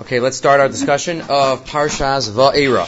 Okay, let's start our discussion of Parshas Va'era.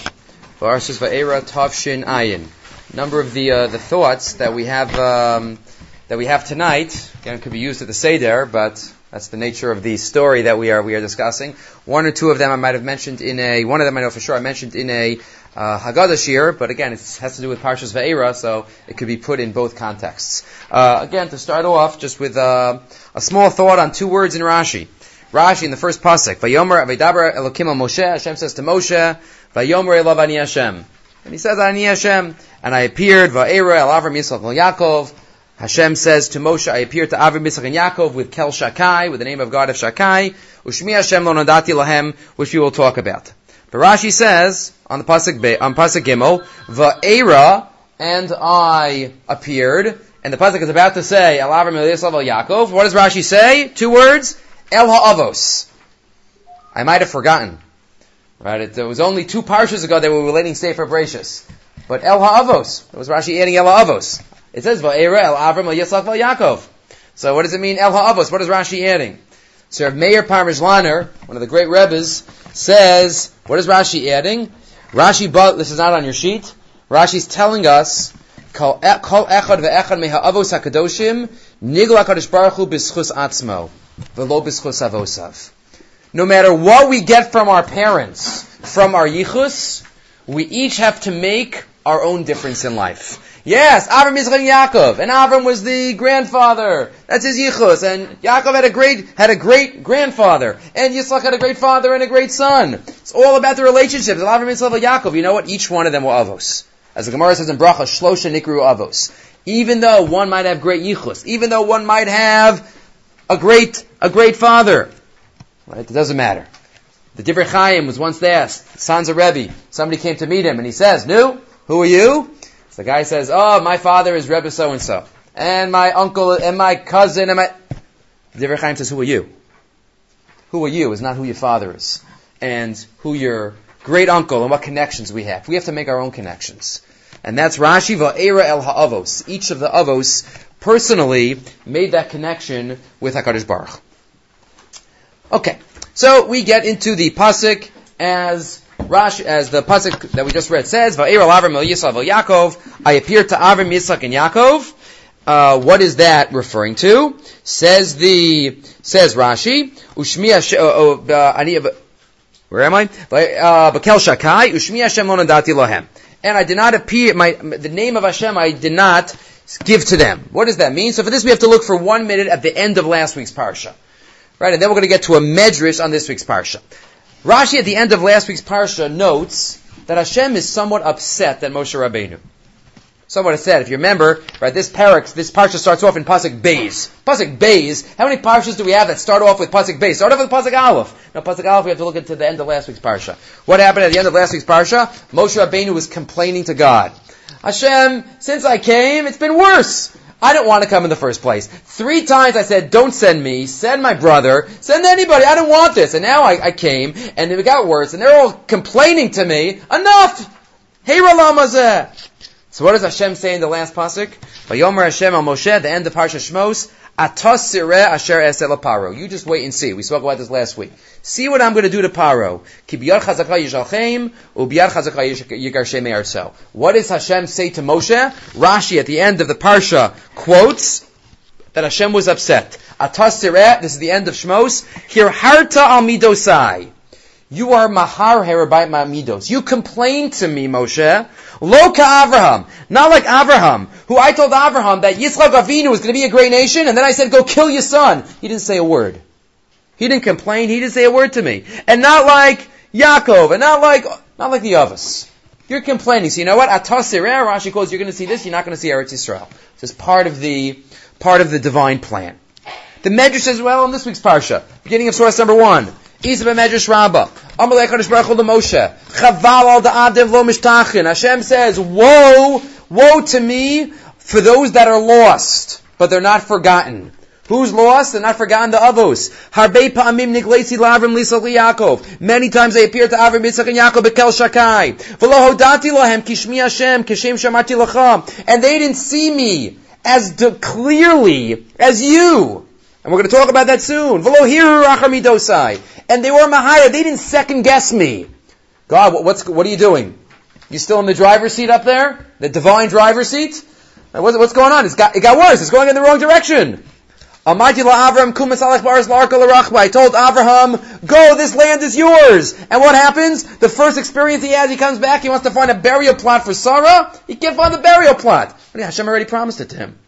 Parshas Va'era Tavshin Ayin. Number of the uh, the thoughts that we have um, that we have tonight again could be used at the seder, but that's the nature of the story that we are we are discussing. One or two of them I might have mentioned in a one of them I know for sure I mentioned in a uh, Haggadah shir, but again it has to do with Parshas Va'era, so it could be put in both contexts. Uh, again, to start off, just with uh, a small thought on two words in Rashi. Rashi in the first pasuk, Vayomer Avedaber Elokim Moshe. Hashem says to Moshe, Vayomer Elav Ani Hashem, and he says Ani Hashem, and I appeared Va'era El Avram Yisrael Yaakov. Hashem says to Moshe, I appeared to Avram Yitzchak and Yaakov with Kel Shakai, with the name of God of Shakai, Ushmi Hashem lo nadati lahem, which we will talk about. But Rashi says on the pasuk on pasuk Gimel, Va'era, and I appeared, and the pasuk is about to say El Avram Yisrael Yaakov. What does Rashi say? Two words. El Ha'avos. I might have forgotten. Right? It, it, was only two parshas ago that we were relating Sefer Bereshis. But El Ha'avos. It was Rashi adding El Ha'avos. It says Va'era El Avram El Yitzchak El Yaakov. So what does it mean El Ha'avos? What is Rashi adding? So Rav Meir one of the great Rebbes, says, what is Rashi adding? Rashi, but this is not on your sheet. Rashi's telling us, Kol echad ve'echad me'ha'avos hakadoshim, nigla kadosh baruch hu b'schus atzmo. No matter what we get from our parents, from our yichus, we each have to make our own difference in life. Yes, Avram Yitzchak Yaakov, and Avram was the grandfather. That's his yichus, and Yaakov had a great had a great grandfather, and Yitzchak had a great father and a great son. It's all about the relationships. Avram Yitzchak Yaakov. You know what? Each one of them were avos. As the Gemara says in Bracha, Shlosha Nikru Avos. Even though one might have great yichus, even though one might have a great, a great father. Right? It doesn't matter. The Divrei Chaim was once asked, sons of Rebbe, somebody came to meet him and he says, "Nu, who are you?" So the guy says, "Oh, my father is Rebbe so and so, and my uncle and my cousin and my." The Divrei Chaim says, "Who are you?" Who are you is not who your father is, and who your great uncle and what connections we have. We have to make our own connections. And that's Rashi Va'era El Ha'avos. Each of the Avos personally made that connection with HaKadosh Baruch. Okay, so we get into the pasuk as Rashi, as the pasuk that we just read says, "Va'er Avram el Yisrael el Yaakov." I appeared to Avram, Yitzchak, and Yaakov. Uh, what is that referring to? Says the says Rashi, Ushmi uh, uh, Where am I? Bakel Shakai, nadati lohem. And I did not appear. My the name of Hashem I did not give to them. What does that mean? So for this we have to look for one minute at the end of last week's parsha. Right, and then we're going to get to a medrash on this week's parsha. Rashi at the end of last week's parsha notes that Hashem is somewhat upset that Moshe Rabbeinu. Somewhat said, if you remember, right, this parak, this parsha starts off in Pasuk Beis. Pasuk Beis, how many parshas do we have that start off with Pasuk Beis? Start off with Pasuk Aleph. Now Pasuk Aleph, we have to look into the end of last week's parsha. What happened at the end of last week's parsha? Moshe Rabbeinu was complaining to God. Hashem, since I came, it's been worse. I didn't want to come in the first place. Three times I said, don't send me, send my brother, send anybody, I don't want this. And now I, I came, and it got worse, and they're all complaining to me, enough! Hey Ralamazeh! So what does Hashem say in the last pasuk? Vayomer Hashem al Moshe, the end of Parsha Shmos, Atos sireh asher esel paro. You just wait and see. We spoke about this last week. See what I'm going to do to Paro. What does Hashem say to Moshe? Rashi at the end of the Parsha quotes that Hashem was upset. Atas sireh, this is the end of Shmos, here harta al. You are mahar herabai ma'midos. You complain to me, Moshe. Lo ka Avraham. Not like Avraham, who I told Avraham that Yitzchak Avinu was going to be a great nation, and then I said, go kill your son. He didn't say a word. He didn't complain. He didn't say a word to me. And not like Yaakov, and not like, not like the others. You're complaining. So you know what? Atasir, eh, Rashi calls, you're going to see this, you're not going to see Eretz Yisrael. This is part of the, part of the divine plan. The Medrash says, well, in this week's Parsha, beginning of source number one, Isa b'medrash Rabbah. Amalei Kadosh Baruch Hu Moshe. Chaval al da'adev lo mishtachin. Hashem says, woe, woe to me for those that are lost, but they're not forgotten. Who's lost? They're not forgotten the avos. Harbe pa'amim niglesi lavrim lisa Yaakov. Many times they appear to Avram, Yitzchak, and Yaakov bekel shakai. V'lo hodati lahem kishmi Hashem kishem shamati lacha. And they didn't see me as clearly as you. And we're going to talk about that soon. And they were Mahaya. They didn't second guess me. God, what's, what are you doing? You still in the driver's seat up there? The divine driver's seat? Uh, what's going on? It's got, it got worse. It's going in the wrong direction. I told Abraham, go, this land is yours. And what happens? The first experience he has, he comes back, he wants to find a burial plot for Sarah. He can't find the burial plot. But Hashem already promised it to him.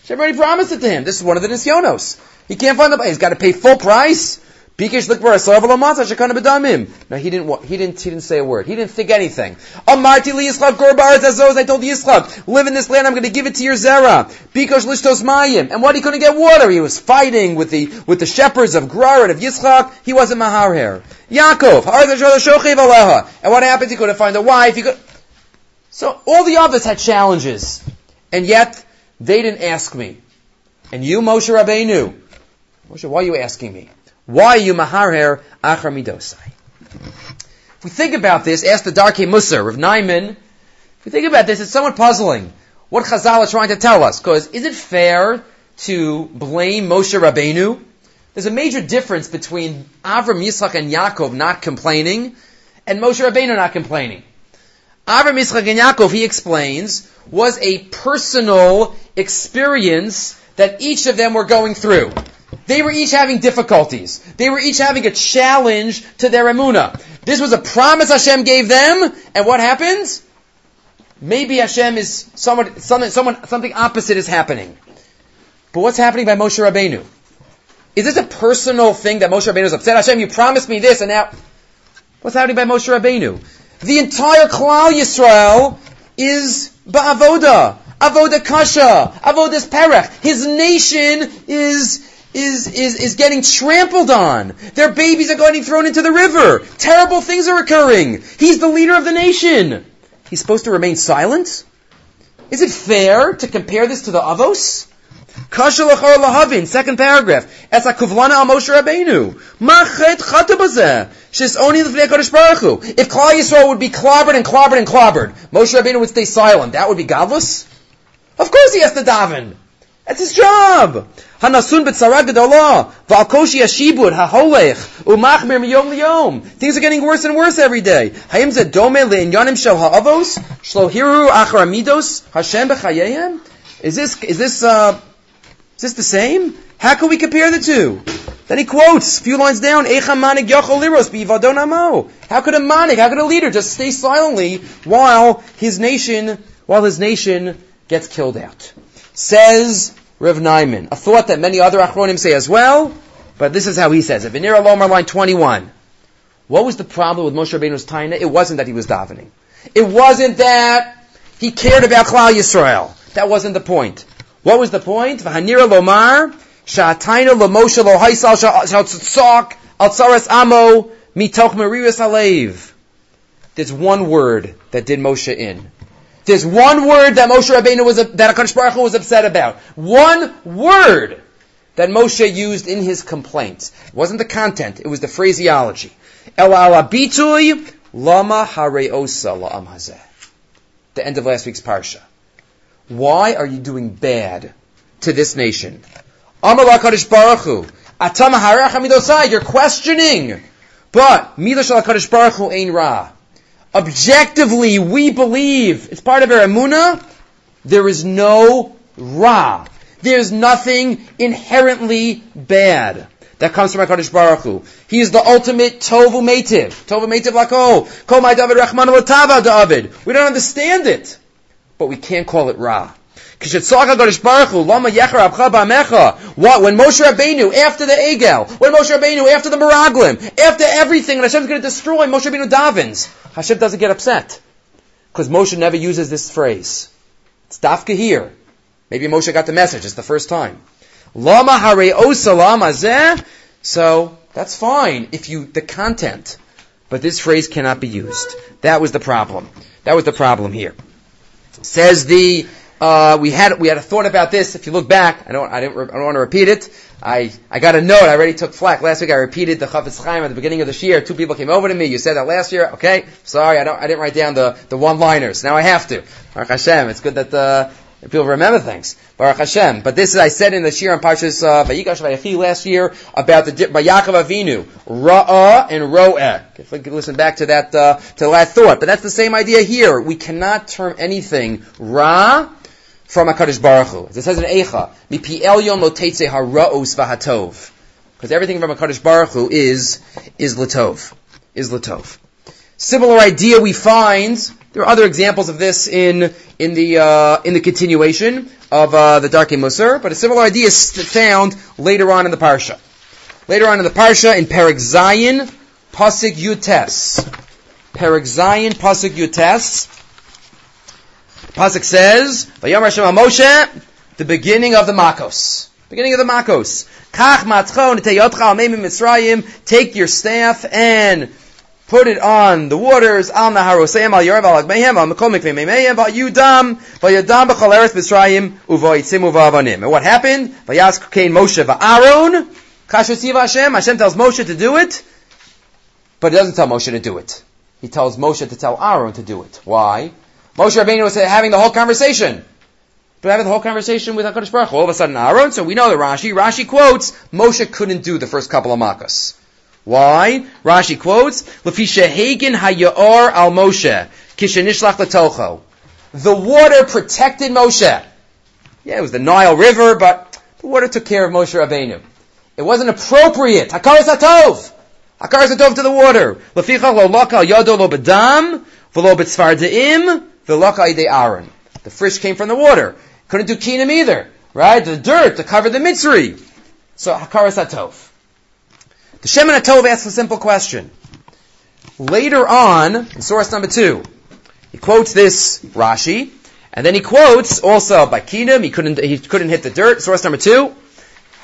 Hashem already promised it to him. This is one of the nisyonos. He can't find the, he's got to pay full price. No, he didn't. He didn't. He didn't say a word. He didn't think anything. I told Yitzchak, live in this land. I'm going to give it to your zera. Bikosh lishtos mayim. And what? He couldn't get water. He was fighting with the with the shepherds of Gerar and of Yitzchak. He wasn't maharher. Yaakov. And what happened? He couldn't find a wife. He could. So all the others had challenges, and yet they didn't ask me. And you, Moshe Rabbeinu, Moshe, why are you asking me? Why are you maharher achar midosai? If we think about this, ask the Darkei Musar of Naiman. If we think about this, it's somewhat puzzling. What Chazal is trying to tell us, because is it fair to blame Moshe Rabbeinu? There's a major difference between Avram, Yitzchak, and Yaakov not complaining, and Moshe Rabbeinu not complaining. Avram, Yitzchak, and Yaakov, he explains, was a personal experience that each of them were going through. They were each having difficulties. They were each having a challenge to their emuna. This was a promise Hashem gave them, and what happens? Maybe Hashem is someone, something, someone, something opposite is happening. But what's happening by Moshe Rabbeinu? Is this a personal thing that Moshe Rabbeinu is upset? Hashem, you promised me this, and now what's happening by Moshe Rabbeinu? The entire Klal Yisrael is ba'avoda, avoda kasha, avodas perech. His nation is is, is, is getting trampled on. Their babies are getting thrown into the river. Terrible things are occurring. He's the leader of the nation. He's supposed to remain silent? Is it fair to compare this to the Avos? Second paragraph. If Klal Yisrael would be clobbered and clobbered and clobbered, Moshe Rabbeinu would stay silent. That would be godless? Of course he has to daven. That's his job. Hanasun b'tzara v'alkoshi ashibud haholech, umachmir liyom. Things are getting worse and worse every day. Is this, is this, uh, is this the same? How can we compare the two? Then he quotes, a few lines down. How could a manik, how could a leader just stay silently while his nation, while his nation gets killed out? Says Rev Naiman. A thought that many other Achronim say as well, but this is how he says it. Venira Lomar, line 21. What was the problem with Moshe Rabbeinu's taina? It wasn't that he was davening. It wasn't that he cared about Klal Yisrael. That wasn't the point. What was the point? V'hanira Lomar, sha'ataina lo Moshe lo haisal sha'tzotzok al amo mitoch merius alev. There's one word that did Moshe in. There's one word that Moshe Rabbeinu was, that HaKadosh Baruch Hu was upset about. One word that Moshe used in his complaint. It wasn't the content, it was the phraseology. El alabitui lama hareosa la'am hazeh. The end of last week's parsha. Why are you doing bad to this nation? Amar HaKadosh Baruch Hu. Atam harech You're questioning. But, milash HaKadosh Baruch Hu ein ra objectively we believe it's part of our emuna, there is no ra. There's nothing inherently bad that comes from HaKadosh Baruch Hu. He is the ultimate Tovu Meitiv. Tovu Meitiv Lako. Oh, Kol my David Rachman David. We don't understand it. But we can't call it Ra. What, when Moshe Rabbeinu, after the Egel, when Moshe Rabbeinu, after the Meraglim, after everything, and Hashem's going to destroy Moshe Rabbeinu davens, Hashem doesn't get upset. Because Moshe never uses this phrase. It's dafka here. Maybe Moshe got the message, it's the first time. Lama hare osalam So, that's fine if you, the content. But this phrase cannot be used. That was the problem. That was the problem here. Says the uh, we had we had a thought about this. If you look back, I don't I don't I don't want to repeat it. I I got a note. I already took flack last week. I repeated the Chafetz Chaim at the beginning of the year. Two people came over to me. You said that last year. Okay, sorry, I don't I didn't write down the the one liners. Now I have to. Baruch Hashem. It's good that uh, People remember things. Baruch Hashem. But this is, I said in the Shir on Parshas uh, Vayikash Vayachi last year about the by Yaakov Avinu, Ra'ah and Ro'eh. If we could listen back to that, uh, to that thought. But that's the same idea here. We cannot term anything Ra from HaKadosh Baruch Hu. As it says in Eicha, lo hara'os v'hatov. Because everything from HaKadosh Baruch Hu is, is Latov. Is Latov. Similar idea we find there are other examples of this in in the uh, in the continuation of uh, the Darkei Musar, but a similar idea is found later on in the parsha. Later on in the parsha, in Perek Zayin, Pasuk Yutes. Perek Zayin, Pasuk Yutes. Pasuk says, "Vayom Hashem Moshe," the beginning of the Makos. Beginning of the Makos. Kach matchon Mitzrayim. Take your staff and put it on the waters, al naharosayim, al yorav, al agmehem, al mekom mikvei meimeyim, val yudam, val yudam b'chol eretz Mitzrayim, uvoitzim uvavanim. And what happened? Vayas kain Moshe va'aron, kashosiv Hashem, Hashem tells Moshe to do it, but he doesn't tell Moshe to do it. He tells Moshe to tell Aaron to do it. Why? Moshe Rabbeinu was having the whole conversation. But having the whole conversation with HaKadosh Baruch all of a sudden Aaron, so we know that Rashi, Rashi quotes, Moshe couldn't do the first couple of makas. Why? Rashi quotes, Lafisha Hagen Hayor al Moshe, Kishanishlach Latocho. The water protected Moshe. Yeah, it was the Nile River, but the water took care of Moshe Rabbeinu. It wasn't appropriate. Hakaras Hatov. Hakaras Hatov to the water. Laficha lo laka yodo lo bedam, v'lo betzvardeim, v'loka ide Aaron. The fish came from the water. Couldn't do kinam either. Right? The dirt to cover the mitzri. So Hakaras atov. The Shemen HaTov asks a simple question. Later on, in source number two, he quotes this Rashi, and then he quotes also by Kingdom, he couldn't, he couldn't hit the dirt, source number two.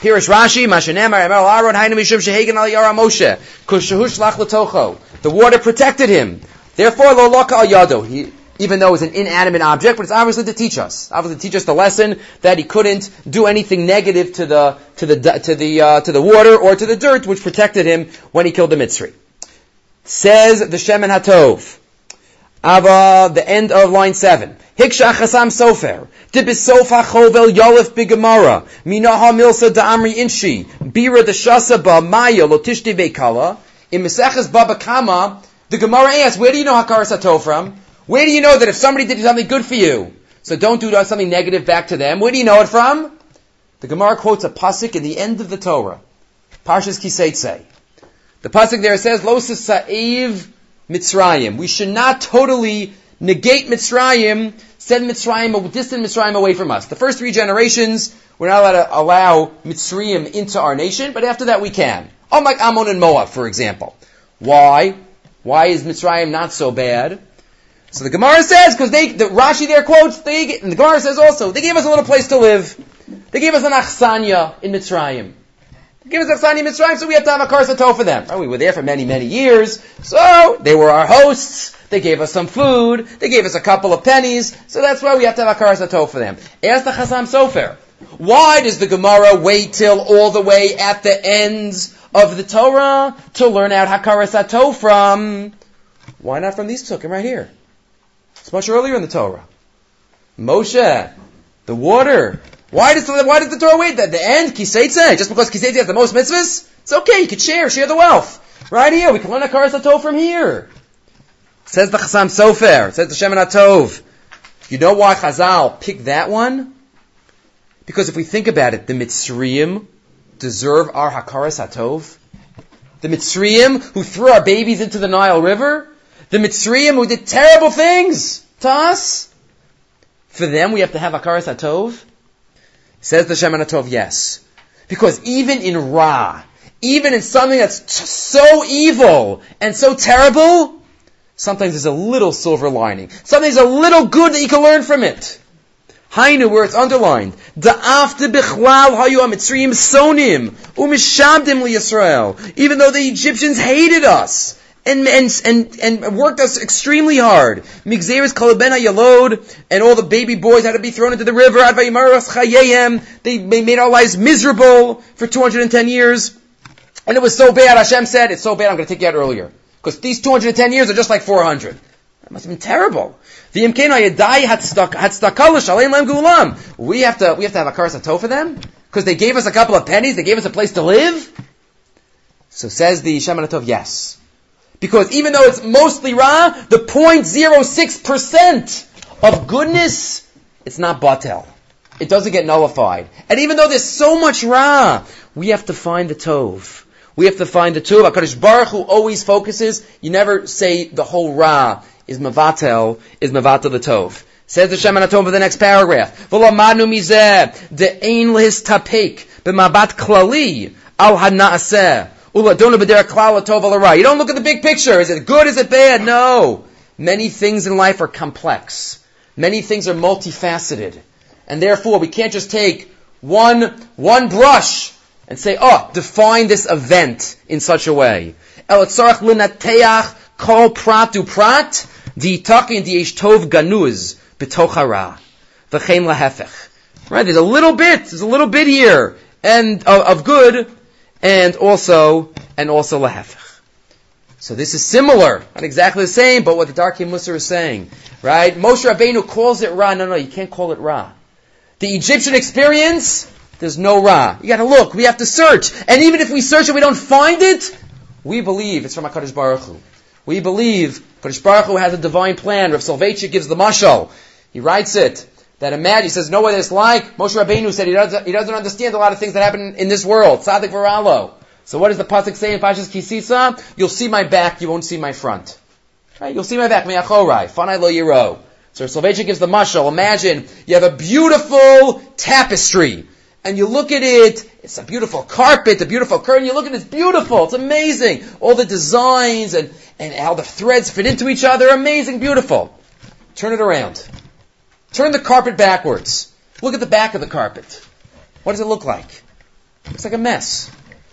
Is Rashi, Mashanemar, Emel Aaron, Hainu Mishum Shehegen Al Moshe, Kushahush Lach Latocho. The water protected him. Therefore, Lo Loka Al Yado. He, even though it was an inanimate object, but it's obviously to teach us, obviously to teach us the lesson that he couldn't do anything negative to the to the to the uh, to the water or to the dirt, which protected him when he killed the Mitzri. Says the Shemen Hatov, Ava, the end of line seven. Hiksha chasam sofer. Dibisofa chovel yolef bigamara. Minaha milsa da'amri inshi. Bira deshasa ba maya lotishti bekala. In Meseches Baba Kama, the Gemara asks, where do you know Hakaras Hatov from? Where do you know that if somebody did something good for you, so don't do something negative back to them? Where do you know it from? The Gemara quotes a pasuk in the end of the Torah, Parshas Kiseitse. The pasuk there says, "Lo sa'iv Mitzrayim." We should not totally negate Mitzrayim, send Mitzrayim, distant Mitzrayim away from us. The first three generations, we're not allowed to allow Mitzrayim into our nation, but after that we can. Unlike Ammon and Moab, for example. Why? Why is Mitzrayim not so bad? So the Gemara says, because they, the Rashi there quotes, they, and the Gemara says also, they gave us a little place to live. They gave us an achsanya in Mitzrayim. They gave us achsanya in Mitzrayim, so we have to have a karsato for them. Oh, we were there for many, many years, so they were our hosts. They gave us some food. They gave us a couple of pennies. So that's why we have to have a karsato for them. Ask the Chasam Sofer. Why does the Gemara wait till all the way at the ends of the Torah to learn out Hakaras from? Why not from these psukim right here? It's much earlier in the Torah. Moshe, the water. Why does the, why does the Torah wait at the end? Kiseitze, just because Kiseitze has the most mitzvahs? It's okay, you could share, share the wealth. Right here, we can learn a Sato from here. Says the Chasam Sofer, says the Shemin Tov. You know why Chazal picked that one? Because if we think about it, the Mitzrayim deserve our Hakaras Hatov. The Mitzrayim who threw our babies into the Nile River, the Mitzrayim who did terrible things to us, for them we have to have Akaras Atov? Says the Shemen Atov, yes. Because even in Ra, even in something that's t- so evil and so terrible, sometimes there's a little silver lining. Sometimes a little good that you can learn from it. Hainu, where it's underlined. Da'afte bichlal hayu ha-mitzrayim sonim, umishabdim li Yisrael. Even though the Egyptians hated us, and, and, and, and worked us extremely hard. Migzeris kalabena yalod, and all the baby boys had to be thrown into the river. They, they made our lives miserable for 210 years. And it was so bad, Hashem said, it's so bad, I'm going to take you out earlier. Because these 210 years are just like 400. That must have been terrible. The imkeno yadai gulam. We have to we have to have a karsato for them because they gave us a couple of pennies. They gave us a place to live. So says the Shemanatov, yes. Because even though it's mostly Ra, the 0.06% of goodness, it's not Batel. It doesn't get nullified. And even though there's so much Ra, we have to find the Tov. We have to find the Tov. HaKadosh Baruch Hu always focuses, you never say the whole Ra is Mavatel, is Mavatel the Tov. Says the Shemen HaTov in the next paragraph. V'lamanu mizeh, de'ein lehis tapek, b'mabat klali, al hana'aseh. You don't look at the big picture. Is it good? Is it bad? No. Many things in life are complex. Many things are multifaceted. And therefore, we can't just take one, one brush and say, oh, define this event in such a way. Right? There's a little bit, there's a little bit here, and of, of good, and also and also lahefech. So this is similar, not exactly the same, but what the Darkei Musar is saying, right? Moshe Rabbeinu calls it Ra. No, no, you can't call it Ra. The Egyptian experience, there's no Ra. You got to look. We have to search, and even if we search and we don't find it, we believe it's from Hakadosh Baruch Hu. We believe Hakadosh Baruch Hu has a divine plan. Rav Soloveitchik gives the mashal. He writes it that imagine, he says, no way this like. Moshe Rabbeinu said he doesn't, he doesn't understand a lot of things that happen in this world. Tzadik Varalo. So what does the pasuk say in Pashas Kisisa? You'll see my back, you won't see my front. Right? You'll see my back, me'achorai, fanai lo yiro. So Soloveitchik gives the mashal. Imagine you have a beautiful tapestry, and you look at it, it's a beautiful carpet, a beautiful curtain, you look at it, it's beautiful, it's amazing. All the designs and, and how the threads fit into each other, amazing, beautiful. Turn it around. Turn the carpet backwards. Look at the back of the carpet. What does it look like? Looks like a mess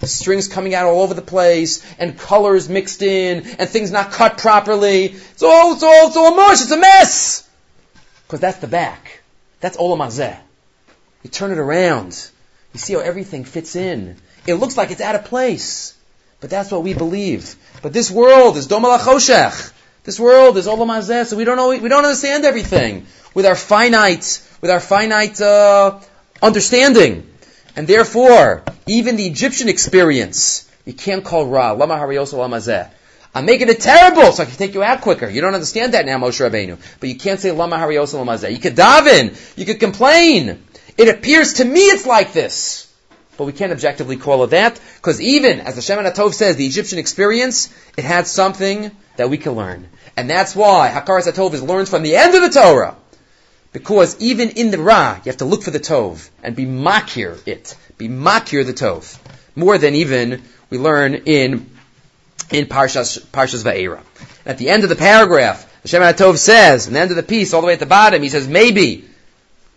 strings coming out all over the place, and colors mixed in, and things not cut properly. It's all, it's all, it's all mush, it's a mess! Because that's the back. That's Olam Hazeh. You turn it around. You see how everything fits in. It looks like it's out of place. But that's what we believe. But this world is Dom Choshech. This world is Olam Hazeh, so we don't know, we don't understand everything with our finite, with our finite uh, understanding. And therefore, even the Egyptian experience, you can't call Ra, Lama Hariosa Lama Zeh. I'm making it terrible so I can take you out quicker. You don't understand that now, Moshe Rabbeinu. But you can't say Lama Hariosa Lama Zeh. You could daven. You could complain. It appears to me it's like this. But we can't objectively call it that, because even, as the Shemen HaTov says, the Egyptian experience, it had something that we can learn. And that's why Hakaras HaTov is learned from the end of the Torah. Because even in the Ra, you have to look for the Tov and be makir it. Be makir the Tov. More than even we learn in, in Parshas, Parshas Va'era. At the end of the paragraph, the Shem Tov says, at the end of the piece, all the way at the bottom, he says, maybe,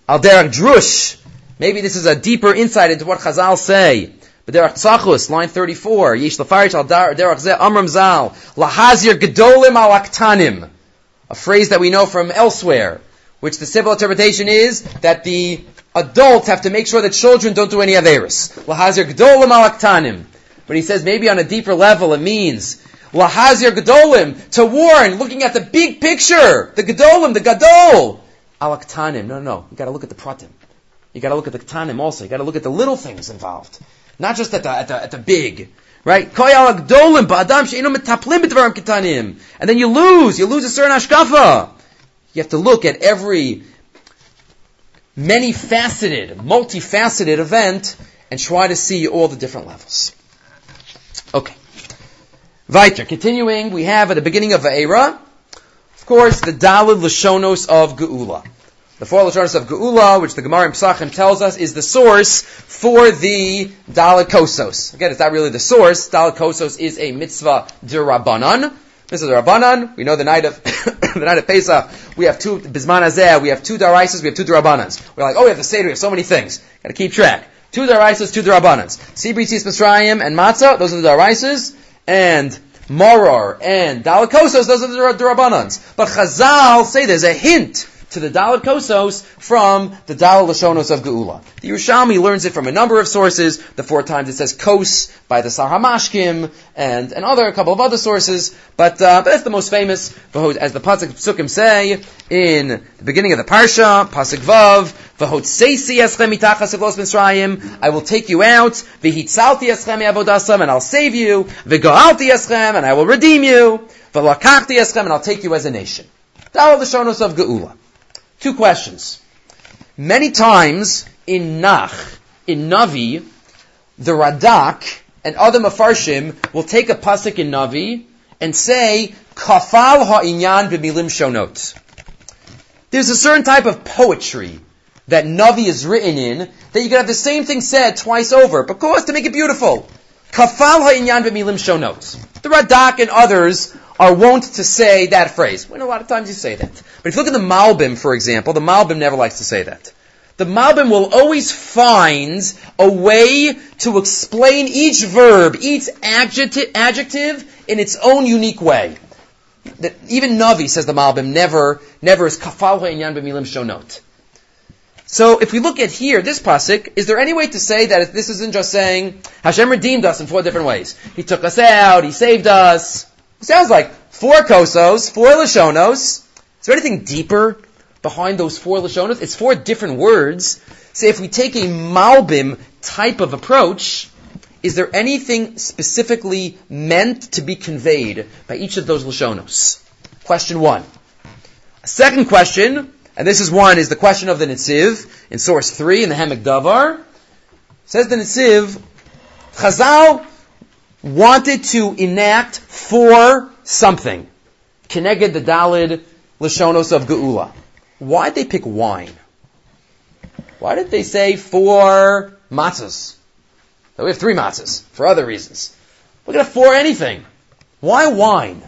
al drush, maybe this is a deeper insight into what Chazal say. But Derech Tzachus, line 34, Yesh Lafarich al derech zeh amram zal, lahazir gedolim al aktanim. A phrase that we know from elsewhere which the simple interpretation is that the adults have to make sure that children don't do any averis. Lahazir gdolim alaktanim. But he says maybe on a deeper level it means lahazir gdolim to warn, looking at the big picture, the gdolim, the gadol alaktanim. No, no, no. You got to look at the pratim. You got to look at the ktanim also. You got to look at the little things involved, not just at the at the, at the big. Right? And then you lose. You lose a certain ashkafa. You have to look at every many faceted, multifaceted event and try to see all the different levels. Okay. Weiter. Continuing, we have at the beginning of Va'era, of course, the Dalid Lashonos of Geula. The four of Geula, which the Gemara in Pesachim tells us is the source for the Dalid Kosos. Again, it's not really the source. Dalid Kosos is a mitzvah dirabanan. This is Rabbanan. We know the night of the night of Pesach. We have two Bisman Azeh. We have two Daraisis. We have two Darabbanans. We're like, oh, we have the Seder. We have so many things. Got to keep track. Two Daraisis, two Darabbanans. Sibri Tzis Mitzrayim and Matzah. Those are the Daraisis. And Moror and Dalakosos. Those are the Darabbanans. But Chazal say there's a hint to the Dalit Kosos from the Dalit Lashonos of Geula. The Yerushalmi learns it from a number of sources. The four times it says Kos by the Sar Hamashkim and, and other, a couple of other sources. But, uh, but that's the most famous, as the Pasuk Psukim say in the beginning of the Parsha, Pasuk Vav. I will take you out. And I'll save you. And I will redeem you. And I'll take you as a nation. That the shonos of Geula. Two questions. Many times in Nach, in Navi, the Radak and other Mafarshim will take a pasuk in Navi and say, Kafal ha'inyan b'milim shonot. There's a certain type of poetry that Navi is written in, that you can have the same thing said twice over, but because to make it beautiful. Kafal ha'inyan b'milim shonot. The Radak and others are wont to say that phrase. Well, a lot of times you say that. But if you look at the Malbim, for example, the Malbim never likes to say that. The Malbim will always find a way to explain each verb, each adjective, adjective in its own unique way. That even Navi, says the Malbim, never, never is kafal ha'inyan b'milim shonot. So if we look at here, this pasuk, is there any way to say that this isn't just saying Hashem redeemed us in four different ways? He took us out, He saved us. It sounds like four kosos, four lashonos. Is there anything deeper behind those four lashonos? It's four different words. Say if we take a malbim type of approach, is there anything specifically meant to be conveyed by each of those lashonos? Question one. Second question, and this is one, is the question of the Nitziv in source 3 in the Ha'amek Davar. Says the Nitziv, Chazal wanted to enact for something. Connected the Dalid Lashonos of Geula. Why did they pick wine? Why did they say for matzahs? we have three matzahs for other reasons. Look at for anything. Why wine?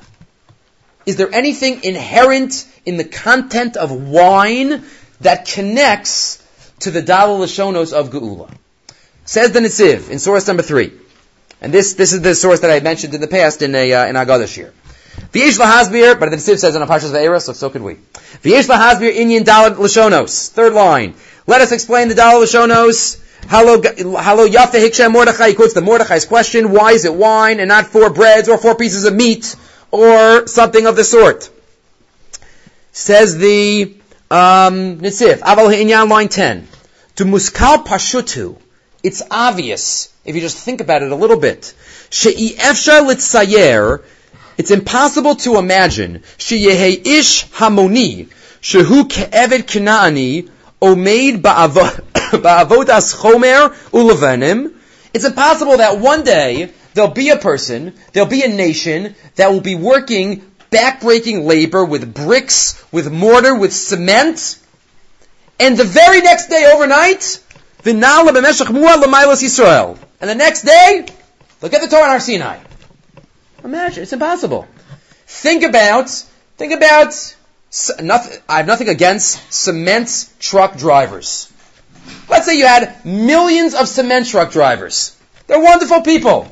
Is there anything inherent in the content of wine that connects to the Dalal Lashonos of Geula. Says the Nitziv in source number three. And this, this is the source that I mentioned in the past in, a, uh, in Agadah year. V'yesh lahasbir, but the Nitziv says in a Parshas Ve'era, so, so could we. V'yesh lahasbir inyan Dalal Lashonos. Third line. Let us explain the Dalal Lashonos. Hello, hello, Yafe Hikshem Mordechai. He quotes the Mordechai's question, why is it wine and not four breads or four pieces of meat or something of the sort? Says the um, Nitziv, Aval Ha'inyan, line 10. To muskal pashutu, it's obvious, if you just think about it a little bit. She'i efshar litzayer, it's impossible to imagine, she'yehe ish hamoni, shehu ke'eved kina'ani, omeid ba'avodas chomer ulevenim. It's impossible that one day there'll be a person, there'll be a nation that will be working backbreaking labor with bricks, with mortar, with cement, and the very next day, overnight, Yisrael. And the next day, look at the Torah on our Sinai. Imagine, it's impossible. Think about, think about, nothing, I have nothing against cement truck drivers. Let's say you had millions of cement truck drivers. They're wonderful people.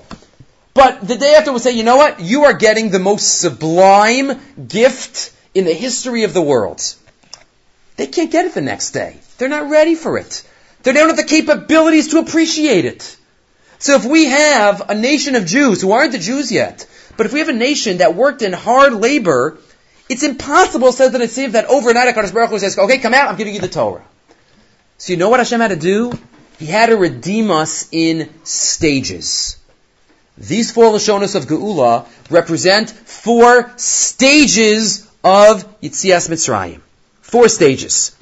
But the day after we'll say, you know what? You are getting the most sublime gift in the history of the world. They can't get it the next day. They're not ready for it. They don't have the capabilities to appreciate it. So if we have a nation of Jews who aren't the Jews yet, but if we have a nation that worked in hard labor, it's impossible, says the Nitziv, that overnight HaKadosh Baruch Hu says, okay, come out, I'm giving you the Torah. So you know what Hashem had to do? He had to redeem us in stages. These four Lashonos of Geula represent four stages of Yitzias Mitzrayim. Four stages.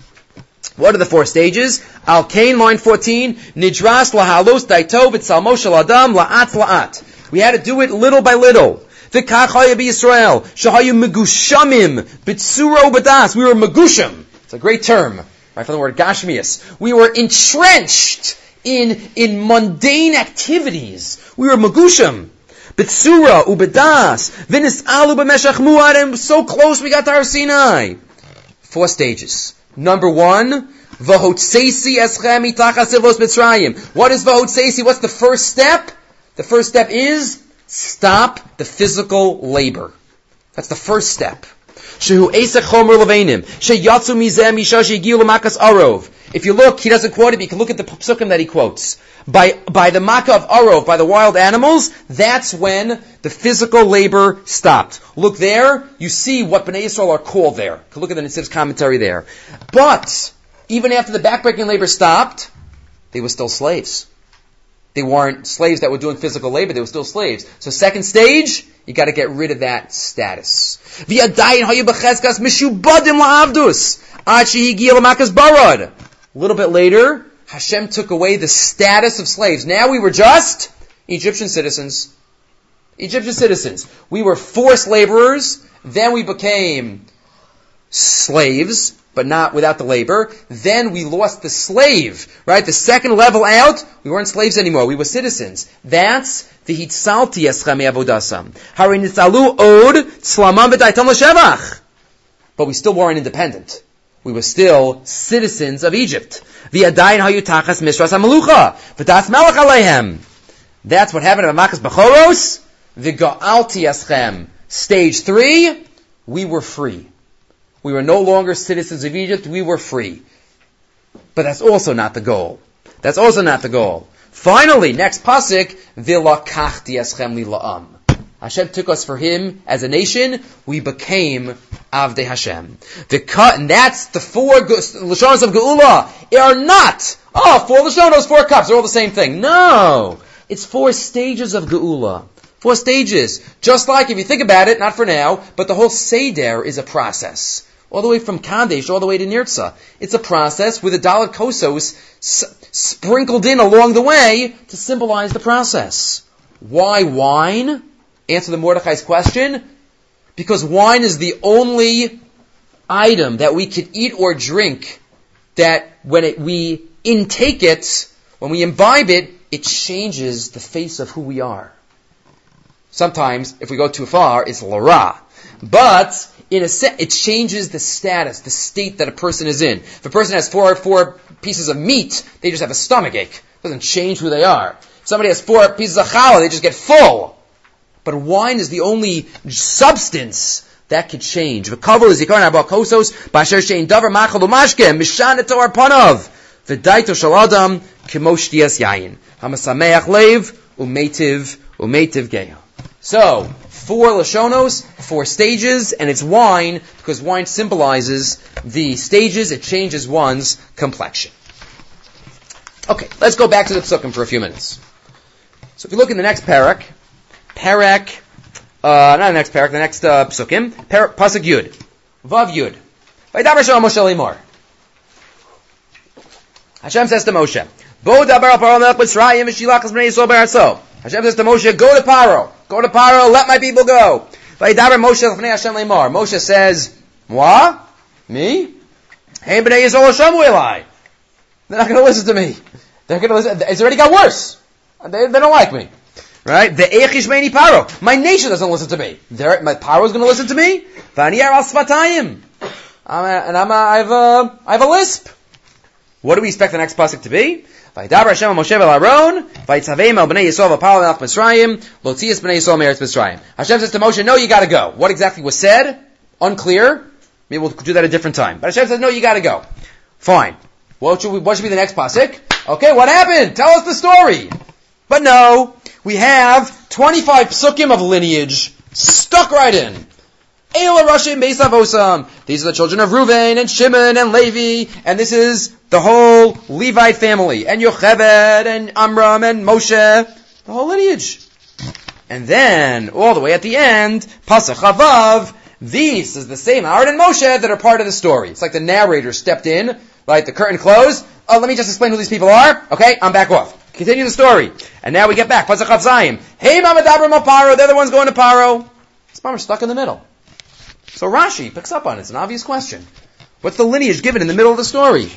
What are the four stages? Al Kain, line 14, Nidras lahalos daito b'tzalmo shel adam la'at la'at. We had to do it little by little. V'kach haya Yisrael, shahayu megushamim, b'tzuro b'das. We were megusham. It's a great term, right from the word gashmias. We were entrenched in, in mundane activities. We were magushim. Bitsura, ubedas, vinis alu b'meshach mu'arim, so close we got to our Sinai. Four stages. Number one, Vahotseisi eschem itachas mitzrayim. What is Vahotseisi? What's the first step? The first step is stop the physical labor. That's the first step. Shehu Chomer Levenim. Lamakas Arov. If you look, he doesn't quote it, but you can look at the psukim that he quotes. By, by the Makkah of Arov, by the wild animals, that's when the physical labor stopped. Look there, you see what Bnei Yisrael are called there. Look at the Nitziv's commentary there. But, even after the backbreaking labor stopped, they were still slaves. They weren't slaves that were doing physical labor, they were still slaves. So second stage, you gotta get rid of that status. A little bit later, Hashem took away the status of slaves. Now we were just Egyptian citizens. Egyptian citizens. We were forced laborers, then we became slaves, but not without the labor. Then we lost the slave, right? The second level out, we weren't slaves anymore. We were citizens. That's the hitzalti eschem avodasam. Harinitzalu od slamam v'daitam l'shevach. But we still weren't independent. We were still citizens of Egypt. V'yadayin hayutachas mishras hamalucha. V'das melech alehem. That's what happened at Makas Bechoros. V'ga'alti eschem. Stage three, we were free. We were no longer citizens of Egypt, we were free. But that's also not the goal. That's also not the goal. Finally, next pasuk, v'lakachti eschem li la'am. Hashem took us for Him as a nation. We became Avdei Hashem. The cut, and that's the four lashonos of Geula. Are not oh four lashonos, four cups, they're all the same thing. No, it's four stages of Geula. Four stages. Just like if you think about it, not for now, but the whole Seder is a process all the way from Kadesh all the way to Nirtza. It's a process with a Dalit Kosos s- sprinkled in along the way to symbolize the process. Why wine? Answer the Mordechai's question. Because wine is the only item that we can eat or drink that when it, we intake it, when we imbibe it, it changes the face of who we are. Sometimes, if we go too far, it's lara. But in a set, it changes the status, the state that a person is in. If a person has four four pieces of meat, they just have a stomach ache. It doesn't change who they are. If somebody has four pieces of challah, they just get full. But wine is the only substance that could change. So, four lashonos, four stages, and it's wine, because wine symbolizes the stages, it changes one's complexion. Okay, let's go back to the psukim for a few minutes. So if you look in the next parak, parak, uh, not the next parak, the next uh, psukim, parak, pasuk yud, vav yud. Hashem says to Moshe, Bo al paro melech. Hashem says to Moshe, go to Paro. Go to Paro, let my people go. Moshe says, Moi? Me? Hey, b'nei Yisrael Hashem Elai. They're not going to listen to me. They're going to listen. It's already got worse. They, they don't like me. Right? The Eichish Meini Paro. My nation doesn't listen to me. They're, my Paro is going to listen to me? And I'm a, I have a, I have a lisp. What do we expect the next pasuk to be? Vaydaber Hashem Moshe Aaron, Vaytzaveim el Bnei Yisrael v'Pal Melech Mitzrayim, Lotzias Bnei Yisrael Meretz Mitzrayim. Hashem says to Moshe, no, you gotta go. What exactly was said? Unclear. Maybe we'll do that a different time. But Hashem says, no, you gotta go. Fine. What should, we, what should be the next pasuk? Okay, what happened? Tell us the story. But no, we have 25 psukim of lineage stuck right in. These are the children of Reuven and Shimon and Levi, and this is the whole Levite family, and Yocheved and Amram and Moshe, the whole lineage. And then, all the way at the end, Pasach Havav, these is the same Aaron and Moshe that are part of the story. It's like the narrator stepped in, right, the curtain closed. Oh, let me just explain who these people are. Okay, I'm back off. Continue the story. And now we get back. Pasach Zayim. Hey, Mamadabra Paro. They're the ones going to Paro. This stuck in the middle. So Rashi picks up on it. It's an obvious question. What's the lineage given in the middle of the story?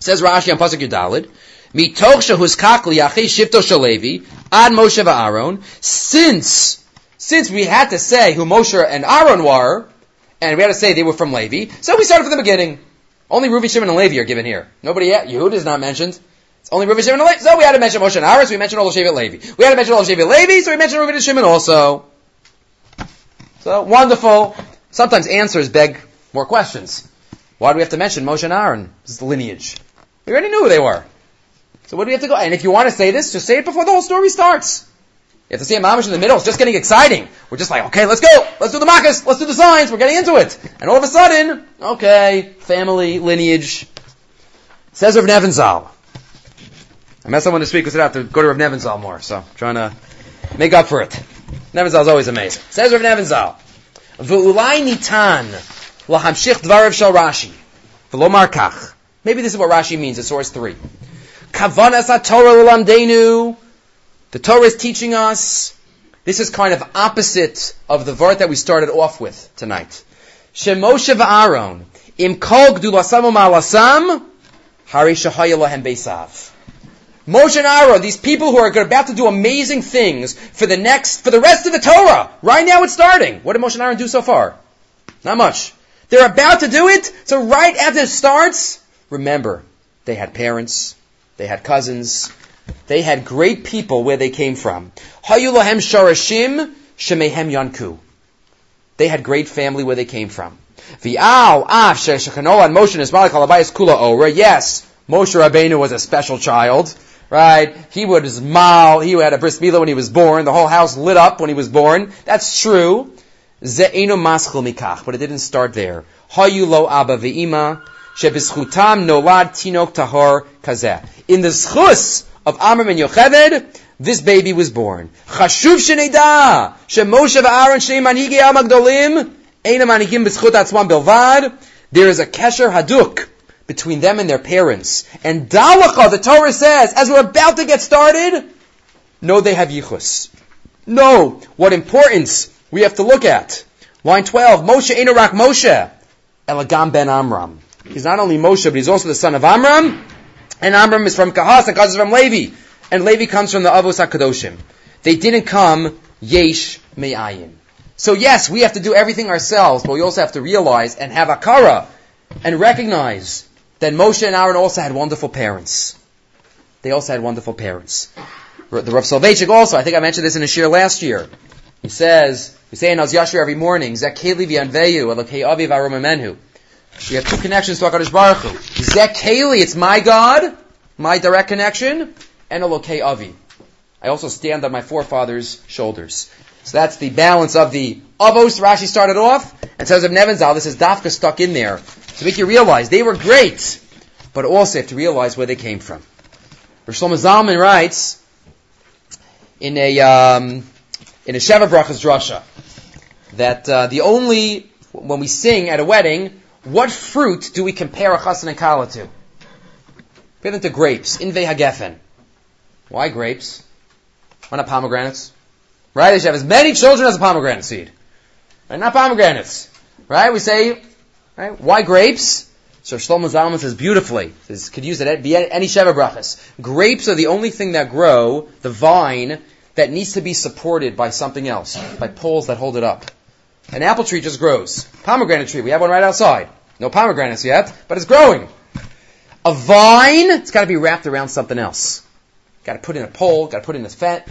Says Rashi on Pasuk Yudalid. Mitoch shehus kakli yachi shifto shalevi ad Moshe va'Aaron. Since, since we had to say who Moshe and Aaron were, and we had to say they were from Levi, so we started from the beginning. Only Reuven, Shimon, and Levi are given here. Nobody yet. Yehuda is not mentioned. It's only Reuven, Shimon, and Levi. So we had to mention Moshe and Aaron, so we mentioned all Shevet Levi. We had to mention all of Shevet Levi, so we mentioned Reuven and Shimon also. So, wonderful. Sometimes answers beg more questions. Why do we have to mention Moshe and Aaron? This is the lineage. We already knew who they were. So what do we have to go? And if you want to say this, just say it before the whole story starts. You have to say a mamish in the middle. It's just getting exciting. We're just like, okay, let's go. Let's do the makas. Let's do the signs. We're getting into it. And all of a sudden, okay, family, lineage. Says Rav Nebenzahl. I met someone this week who said I have to go to Rav Nebenzahl more, so I'm trying to make up for it. Nebenzahl is always amazing. Says Rav Nebenzahl. V'ulai nitan lahamshich dvarav shal Rashi. V'lomar kach. Maybe this is what Rashi means at source 3. Kavanas ha-Torah l'lamdenu the Torah is teaching us, this is kind of opposite of the vart that we started off with tonight. Shemoshe v'Aaron, im kol gdulasam u'malasam, hari shahayalahem beisav. Moshe and Aaron, these people who are about to do amazing things for the next, for the rest of the Torah. Right now it's starting. What did Moshe and Aaron do so far? Not much. They're about to do it, so right after it starts, remember, they had parents, they had cousins, they had great people where they came from. Hayulahem sharashim shemehem yanku. They had great family where they came from. V'al af sheshachanola Moshe halabayis kula ora. Yes, Moshe Rabbeinu was a special child, right? He was mal. He had a bris milah when he was born. The whole house lit up when he was born. That's true. Ze'enu maschil mikach, but it didn't start there. Hayulo abba ve'ima shebischutam nolad tinok tahor kazeh. In the schus of Amram and Yocheved, this baby was born. Chashuv sheneda, shemoshe v'Aaron shnei manhigi al magdolim, eina manhigim b'schut atzman belvad. There is a kesher haduk between them and their parents. And dalacha, the Torah says, as we're about to get started, no, they have yichus. No, what importance we have to look at. Line 12, Moshe Enorak Moshe, Elagam ben Amram. He's not only Moshe, but he's also the son of Amram, and Amram is from Kahas, and Kahas is from Levi. And Levi comes from the Avos HaKadoshim. They didn't come Yesh Me'ayin. So yes, we have to do everything ourselves, but we also have to realize and have akara and recognize that Moshe and Aaron also had wonderful parents. They also had wonderful parents. The Rav Soloveitchik also, I think I mentioned this in a shir last year. He says, we say in Az Yashir every morning, Zekeli v'yanveyu, Elokei aviv aromamenhu. We have two connections to HaKadosh Baruch Hu. Zek Keli, it's my God, my direct connection, and Elokei Avi. I also stand on my forefathers' shoulders. So that's the balance of the Avos Rashi started off, and says of Nebenzahl, this is Dafka stuck in there to make you realize they were great, but also have to realize where they came from. Rosh Zalman writes in a um, in a Sheva Brachas drasha that uh, the only when we sing at a wedding, what fruit do we compare a chassan and kala to? Give them to grapes. In hagefen. Why grapes? Why not pomegranates? Right? They should have as many children as a pomegranate seed. Right? Not pomegranates. Right? We say, right? Why grapes? So Shlomo Zalman says beautifully, this could use it be any Sheva brachas. Grapes are the only thing that grow, the vine, that needs to be supported by something else, by poles that hold it up. An apple tree just grows. Pomegranate tree, we have one right outside. No pomegranates yet, but it's growing. A vine, it's got to be wrapped around something else. Got to put in a pole, got to put in a fet.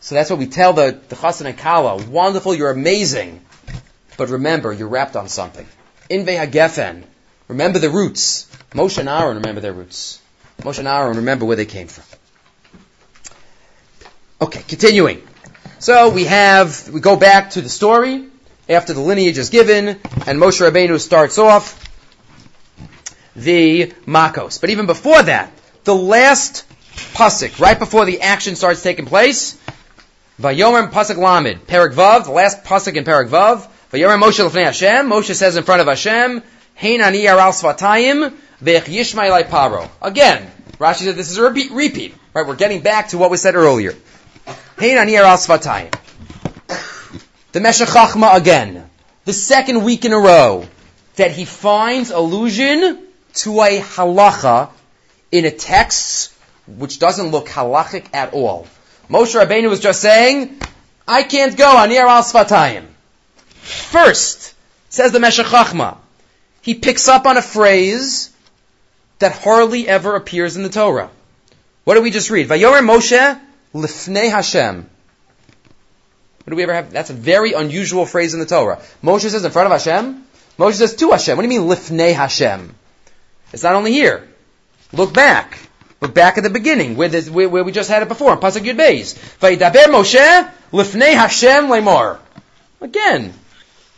So that's what we tell the, the chassan and kala. Wonderful, you're amazing. But remember, you're wrapped on something. In hagefen. Remember the roots. Moshe and Aaron remember their roots. Moshe and Aaron remember where they came from. Okay, continuing. So we have, we go back to the story after the lineage is given, and Moshe Rabbeinu starts off the Makos. But even before that, the last pasuk, right before the action starts taking place, Vayomer pasuk Lamed, Perak Vav, the last pasuk in Perak Vav, Vayomer Moshe Lefnei Hashem, Moshe says in front of Hashem, Hein ani aral svatayim, ve'ech yishma paro. Again, Rashi said this is a repeat, repeat, right? We're getting back to what was said earlier. Hein ani aral svatayim. The Meshech Chachma again, the second week in a row, that he finds allusion to a halacha in a text which doesn't look halachic at all. Moshe Rabbeinu was just saying, I can't go anir al svatayim. First, says the Meshech Chachma, he picks up on a phrase that hardly ever appears in the Torah. What did we just read? Vayomer Moshe lifnei Hashem. What do we ever have? That's a very unusual phrase in the Torah. Moshe says in front of Hashem. Moshe says to Hashem. What do you mean lifnei Hashem? It's not only here. Look back. Look back at the beginning, where, where, where we just had it before, Pasuk Yud Beis. Vayidaber Moshe lifnei Hashem lemor. Again,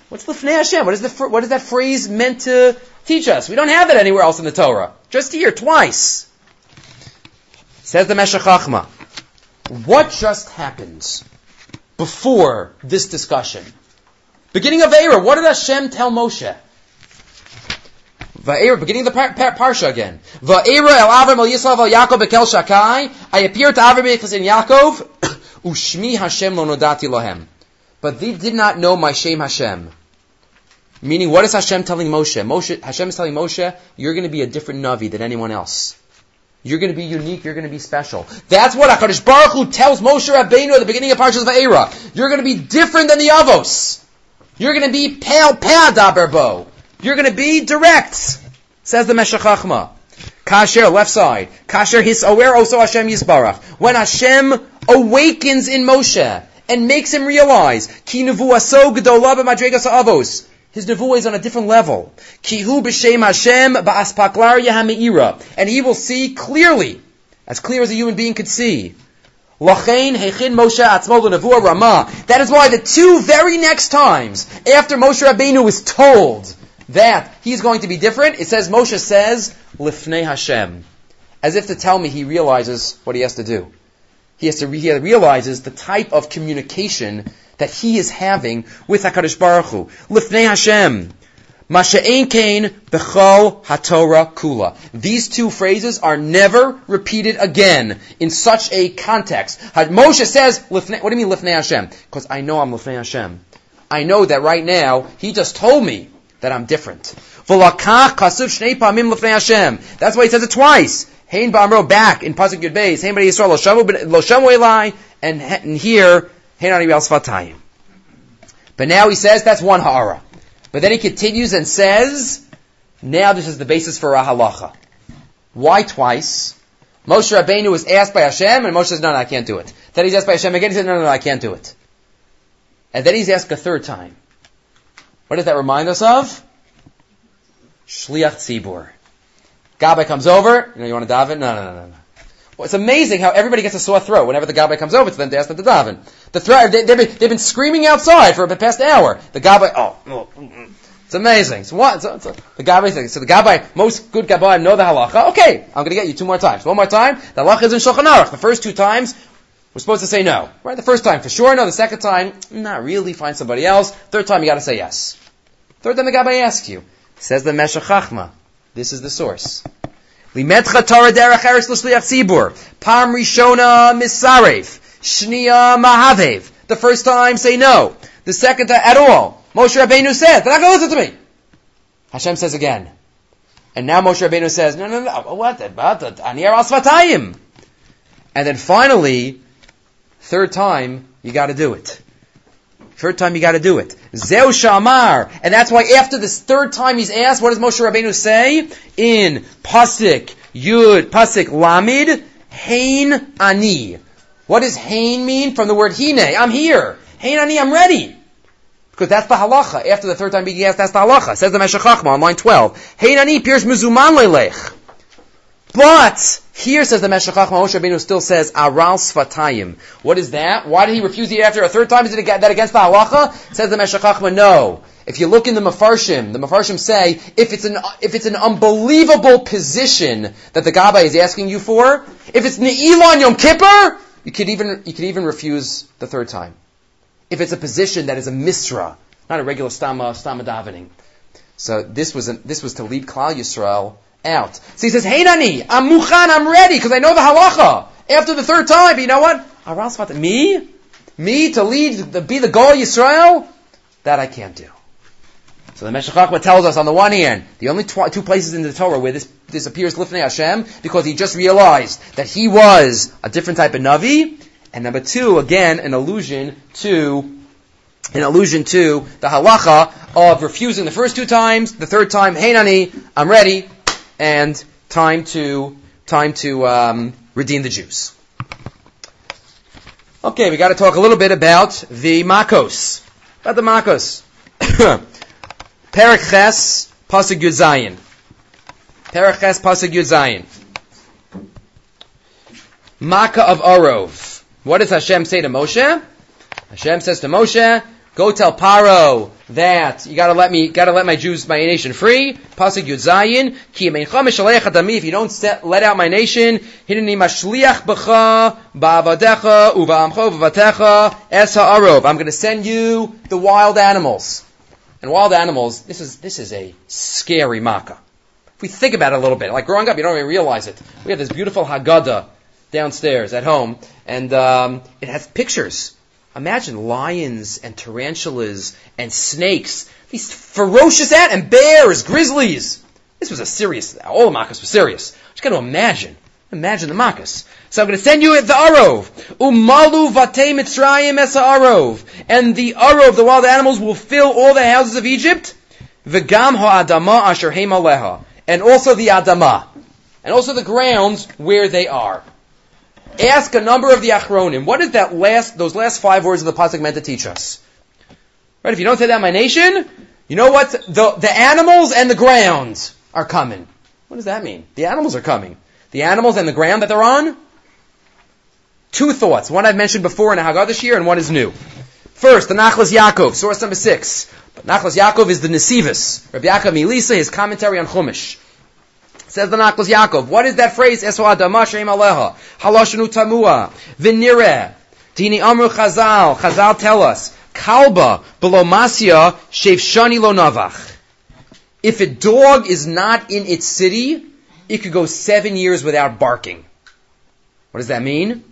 what's lifnei Hashem? What is, the, what is that phrase meant to teach us? We don't have it anywhere else in the Torah. Just here, twice. Says the Meshech Chachma. What just happened before this discussion? Beginning of Era, what did Hashem tell Moshe? Va'era, beginning of the par- par- parsha again. Va'era el Avram el Yisrael el Yaakov bekel Shakai. I appeared to Avram because in Yaakov. Ushmi Hashem lo nodati lohem. But they did not know my shame Hashem. Meaning, what is Hashem telling Moshe? Moshe Hashem is telling Moshe, you're going to be a different Navi than anyone else. You're going to be unique. You're going to be special. That's what Hakadosh Baruch Hu tells Moshe Rabbeinu at the beginning of Parshas Va'era. You're going to be different than the Avos. You're going to be pale pale daberbo. You're going to be direct, says the Meshachachma. Chachma. Kasher, left side. Kasher his aware also Hashem Yisbarach. When Hashem awakens in Moshe and makes him realize, Ki b'madregas avos. His nevuah is on a different level. Kihu Hashem ba'aspaklar yahameira. And he will see clearly, as clear as a human being could see. Lachain hechin Moshe rama. That is why the two very next times after Moshe Rabbeinu is told that he's going to be different, it says Moshe says lifnei Hashem, as if to tell me he realizes what he has to do. He has to he realizes the type of communication that he is having with Hakadosh Baruch Hu. Lifnei Hashem. Masha'ein kain bechol haTorah kula. These two phrases are never repeated again in such a context. Moshe says, what do you mean lifnei Hashem? Because I know I'm lifnei Hashem. I know that right now, he just told me that I'm different. That's why he says it twice. Hein ba'amro back in Pasuk Yud Beis. Hein b'nei Yisrael lo shamu elai. And here, hein ani sfatayim. But now he says that's one ha'ara. But then he continues and says, now this is the basis for a halacha. Why twice? Moshe Rabbeinu was asked by Hashem, and Moshe says, no, no, I can't do it. Then he's asked by Hashem again, he says, no, no, no, I can't do it. And then he's asked a third time. What does that remind us of? Shliach Tzibur. Gabbai comes over, you know, you want to daven? No, no, no, no. Well, it's amazing how everybody gets a sore throat whenever the Gabbai comes over to them to ask them to daven. The threat, they, have been, they've been screaming outside for the past hour. The Gabbai, oh, oh, it's amazing. So what? So, so the Gabbai thing. So the Gabbai, most good Gabbai know the halacha. Okay, I'm going to get you two more times. One more time. The halacha is in Shulchan Aruch. The first two times, we're supposed to say no. Right? The first time for sure no. The second time, not really. Find somebody else. Third time, you got to say yes. Third time the Gabbai asks you. Says the Meshech Chachma. This is the source. Limetcha Torah derech eretz l'shliach tzibur. Pam rishona misarev. Shnia mahavev. The first time, say no. The second time, at all. Moshe Rabbeinu says, they're not going to listen to me. Hashem says again. And now Moshe Rabbeinu says, no, no, no, what? about the Anir al And then finally, third time, you got to do it. Third time you got to do it. Zeu shamar. And that's why after this third time he's asked, what does Moshe Rabbeinu say? In Pasik Yud, Pasik Lamid, Hain Ani. What does Hain mean? From the word Hine. I'm here. Hain Ani, I'm ready. Because that's the halacha. After the third time being asked, that's the halacha. Says the Meshech on line 12. Hain Ani appears Muzuman Lelech. But here says the Meshech Chachma, Moshe Rabbeinu still says aral sfatayim. What is that? Why did he refuse it after a third time? Is it that against the halacha? Says the Meshech Chachma, no. If you look in the Mefarshim, the Mefarshim say if it's an if it's an unbelievable position that the Gabbai is asking you for, if it's Ne'ilah Yom Kippur, you could even you could even refuse the third time. If it's a position that is a misra, not a regular stama stama davening. So this was a, this was to lead Klal Yisrael out. So he says, Hey Nani, I'm muchan, I'm ready, because I know the halacha. After the third time, you know what? Aral me? Me to lead, the, be the goal Yisrael? That I can't do. So the Meshech tells us on the one hand, the only tw- two places in the Torah where this, this appears Lifnei Hashem, because he just realized that he was a different type of Navi, and number two, again, an allusion to an allusion to the halacha of refusing the first two times, the third time, hey nani, I'm ready, and time to time to um, redeem the Jews. Okay, we got to talk a little bit about the Makos. About the Makos. Perek Ches, Pasuk Yud. Perek Pasuk Yud. Makkah of Arov. What does Hashem say to Moshe? Hashem says to Moshe, Go tell Paro that you gotta let me, gotta let my Jews, my nation free. Pasuk Yud Zayin, Ki If you don't set, let out my nation, Hineni Mashliach B'cha, Ba'avadecha, Uva'amcho, V'vatecha, Es Ha'arov. I'm gonna send you the wild animals. And wild animals, this is, this is a scary makkah. If we think about it a little bit, like growing up, you don't even realize it. We have this beautiful Haggadah downstairs at home, and um, it has pictures Imagine lions and tarantulas and snakes, these ferocious ant and bears, grizzlies. This was a serious, all the makas were serious. Just got to imagine. Imagine the makas. So I'm going to send you the arov. Umalu vate mitzrayim esa arov. And the arov, the wild animals, will fill all the houses of Egypt. V'gam ha'adama asher heim And also the adama. And also the grounds where they are. Ask a number of the Achronim. What is that last, those last five words of the Pasuk meant to teach us? Right? If you don't say that, my nation, you know what? The, the animals and the ground are coming. What does that mean? The animals are coming. The animals and the ground that they're on? Two thoughts. One I've mentioned before in a Haggadah this year, and one is new. First, the Nachlas Yaakov, source number six. But Nachlas Yaakov is the Nesivus. Rabbi Yaakov Milisa, his commentary on Chumash. Says the Nachlas Yaakov. What is that phrase? Eso adama sheim aleha. Halashanu tamua. Vinire. Dini amru chazal. Chazal tell us. Kalba below masya shev shani lo navach. If a dog is not in its city, it could go seven years without barking. What does that mean?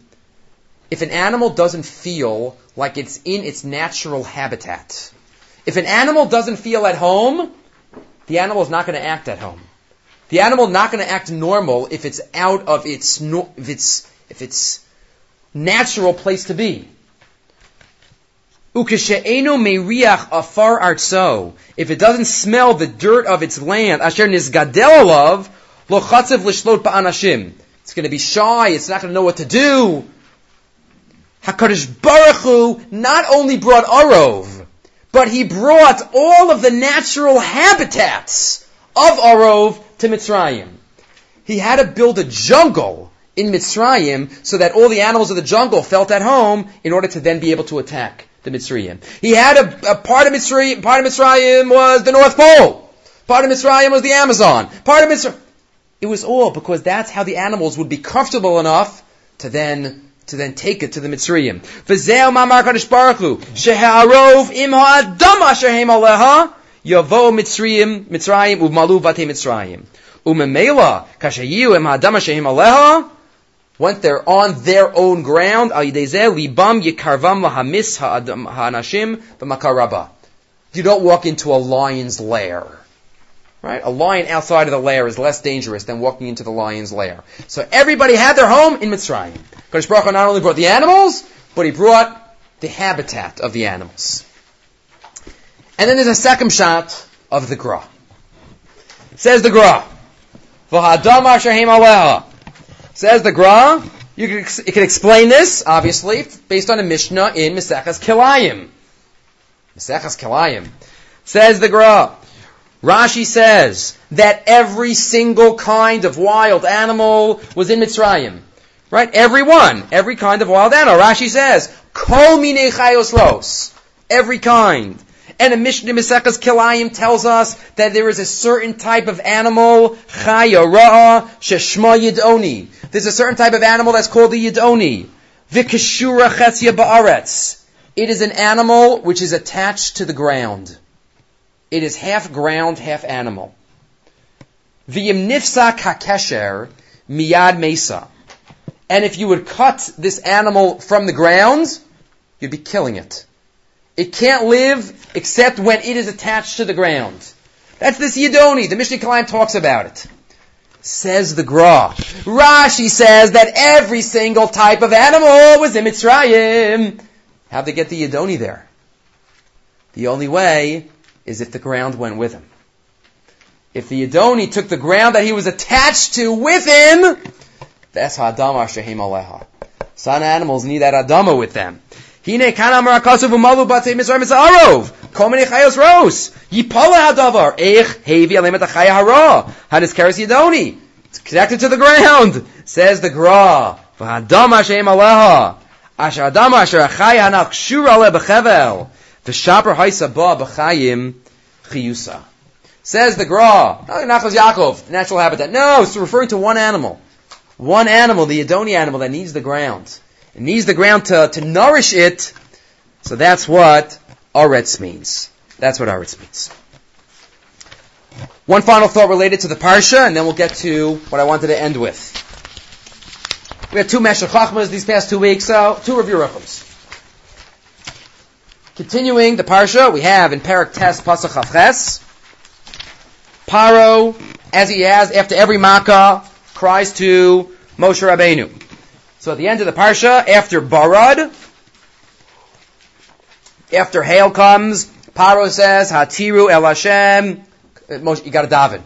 If an animal doesn't feel like it's in its natural habitat, if an animal doesn't feel at home, the animal is not going to act at home. The animal not going to act normal if it's out of its if its if its natural place to be. Meriach afar artso. If it doesn't smell the dirt of its land, asher nizgadel alav, lo chatzev lishlot. It's going to be shy. It's not going to know what to do. Hakadosh Baruch Hu not only brought Arov, but he brought all of the natural habitats of Arov to Mitzrayim. He had to build a jungle in Mitzrayim so that all the animals of the jungle felt at home in order to then be able to attack the Mitzrayim. He had a, a part of Mitzrayim, part of Mitzrayim was the North Pole. Part of Mitzrayim was the Amazon. Part of Mitzrayim, it was all because that's how the animals would be comfortable enough to then to then take it to the Mitzrayim. Yavo Mitzrayim, Mitzrayim, Umalu Vate Mitzrayim. Umemela, Kashayu, Em Shehim Aleha, once they're on their own ground, Al Libam Yikarvam Lahamis Ha'anashim V'makaraba. You don't walk into a lion's lair. Right? A lion outside of the lair is less dangerous than walking into the lion's lair. So everybody had their home in Mitzrayim. Kodesh Baruch Hu not only brought the animals, but he brought the habitat of the animals. And then there's a second shot of the Gra. Says the Gra. Says the Gra. You can, you can explain this, obviously, based on a Mishnah in Mesechas Kilayim. Mesechas Kilayim. Says the Gra. Rashi says that every single kind of wild animal was in Mitzrayim. Right? Every one. Every kind of wild animal. Rashi says, Kol mine chayos ros. Every kind. And a Mishnah Mesechas Kilayim tells us that there is a certain type of animal, Chaya Ra'a Sheshma Yidoni. There's a certain type of animal that's called the Yidoni. Vikashura Chetzia Ba'aretz. It is an animal which is attached to the ground. It is half ground, half animal. V'yim kakesher miyad mesa. And if you would cut this animal from the ground, you'd be killing it. It can't live except when it is attached to the ground. That's this Yidoni. The Mishnah Kilayim talks about it. Says the Gra. Rashi says that every single type of animal was in Mitzrayim. How'd they get the Yidoni there? The only way is if the ground went with him. If the Yidoni took the ground that he was attached to with him, that's Hadamar Shehim Aleha. Son animals need that adama with them. Hine kan amar akasav umalu batei Mizraim arov. Kol many chayos ros. Yipola hadavar. Eich hevi alemet achaya hara. Hadis keres yidoni. It's connected to the ground. Says the Gra. V'hadam Hashem aleha. Asher adam asher achaya hanach shura le bechevel. V'shaper haisa ba b'chayim chiyusa. Says the Gra. Nachos Yaakov, natural habitat. No, it's referring to one animal. One animal, the Adoni animal that needs the ground. It needs the ground to, to nourish it. So that's what Aretz means. That's what Aretz means. One final thought related to the Parsha, and then we'll get to what I wanted to end with. We had two Meshech Chachmas these past two weeks, so two of Yeruchams. Continuing the Parsha, we have in Parak Tes Pasach Paro, as he has after every Makkah, cries to Moshe Rabbeinu. So at the end of the parsha, after Barad, after hail comes, Paro says, Hatiru El Hashem, you gotta daven.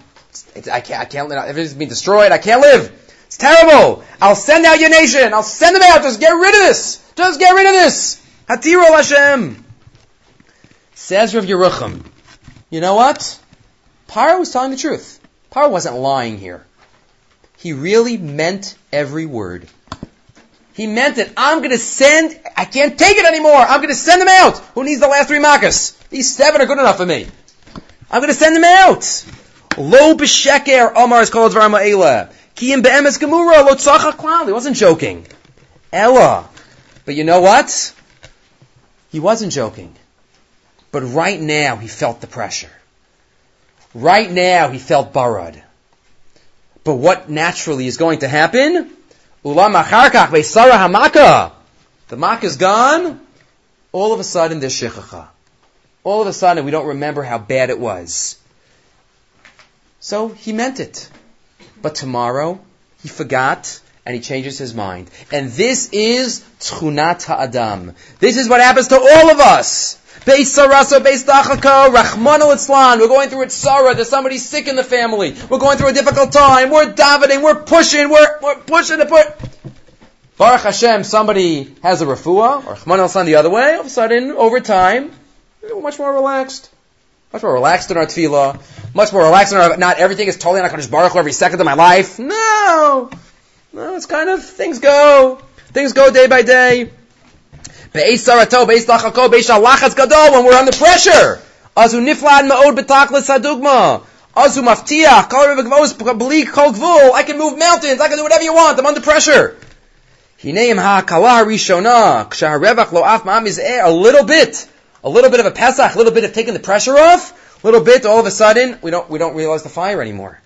I can't, I can't. Everything's being destroyed. I can't live. It's terrible. I'll send out your nation. I'll send them out. Just get rid of this. Just get rid of this. Hatiru El Hashem. Says Rav Yerucham. You know what? Paro was telling the truth. Paro wasn't lying here. He really meant every word. He meant it. I'm going to send, I can't take it anymore. I'm going to send them out. Who needs the last three makas? These seven are good enough for me. I'm going to send them out. Lo b'sheker Omar is called Dvar Ma'ela. Kiyim be'emes gemura lo tzachak klal. He wasn't joking. Ella. But you know what? He wasn't joking. But right now he felt the pressure. Right now he felt barad. But what naturally is going to happen? Ulam acharkach ve'sara hamaka. The mak is gone. All of a sudden there's shechacha. All of a sudden we don't remember how bad it was. So he meant it. But tomorrow he forgot and he changes his mind. And this is tchunat ha'adam. This is what happens to all of us. Beis Sarasa, Beis Dachaka, Rahman al We're going through it Sarah. There's somebody sick in the family. We're going through a difficult time. We're davening. We're pushing. We're, we're pushing to put. Baruch Hashem, somebody has a refuah, or Rahman al the other way. All of a sudden, over time, we're much more relaxed. Much more relaxed in our tefillah. Much more relaxed in our, not everything is totally on HaKadosh Baruch every second of my life. No! No, it's kind of, things go. Things go day by day. Be'ez sarato, be'ez lachako, be'ez shalachas gadol, when we're under pressure. Azu niflad ma'od betaklis hadugma. Azu maftiach, kol revegvos blik kol gvul. I can move mountains, I can do whatever you want, I'm under pressure. Hineim ha'akala rishona, kshaharevach lo af ma'am a little bit, a little bit of a pesach, a little bit of taking the pressure off, a little bit, all of a sudden, we don't, we don't realize the fire anymore.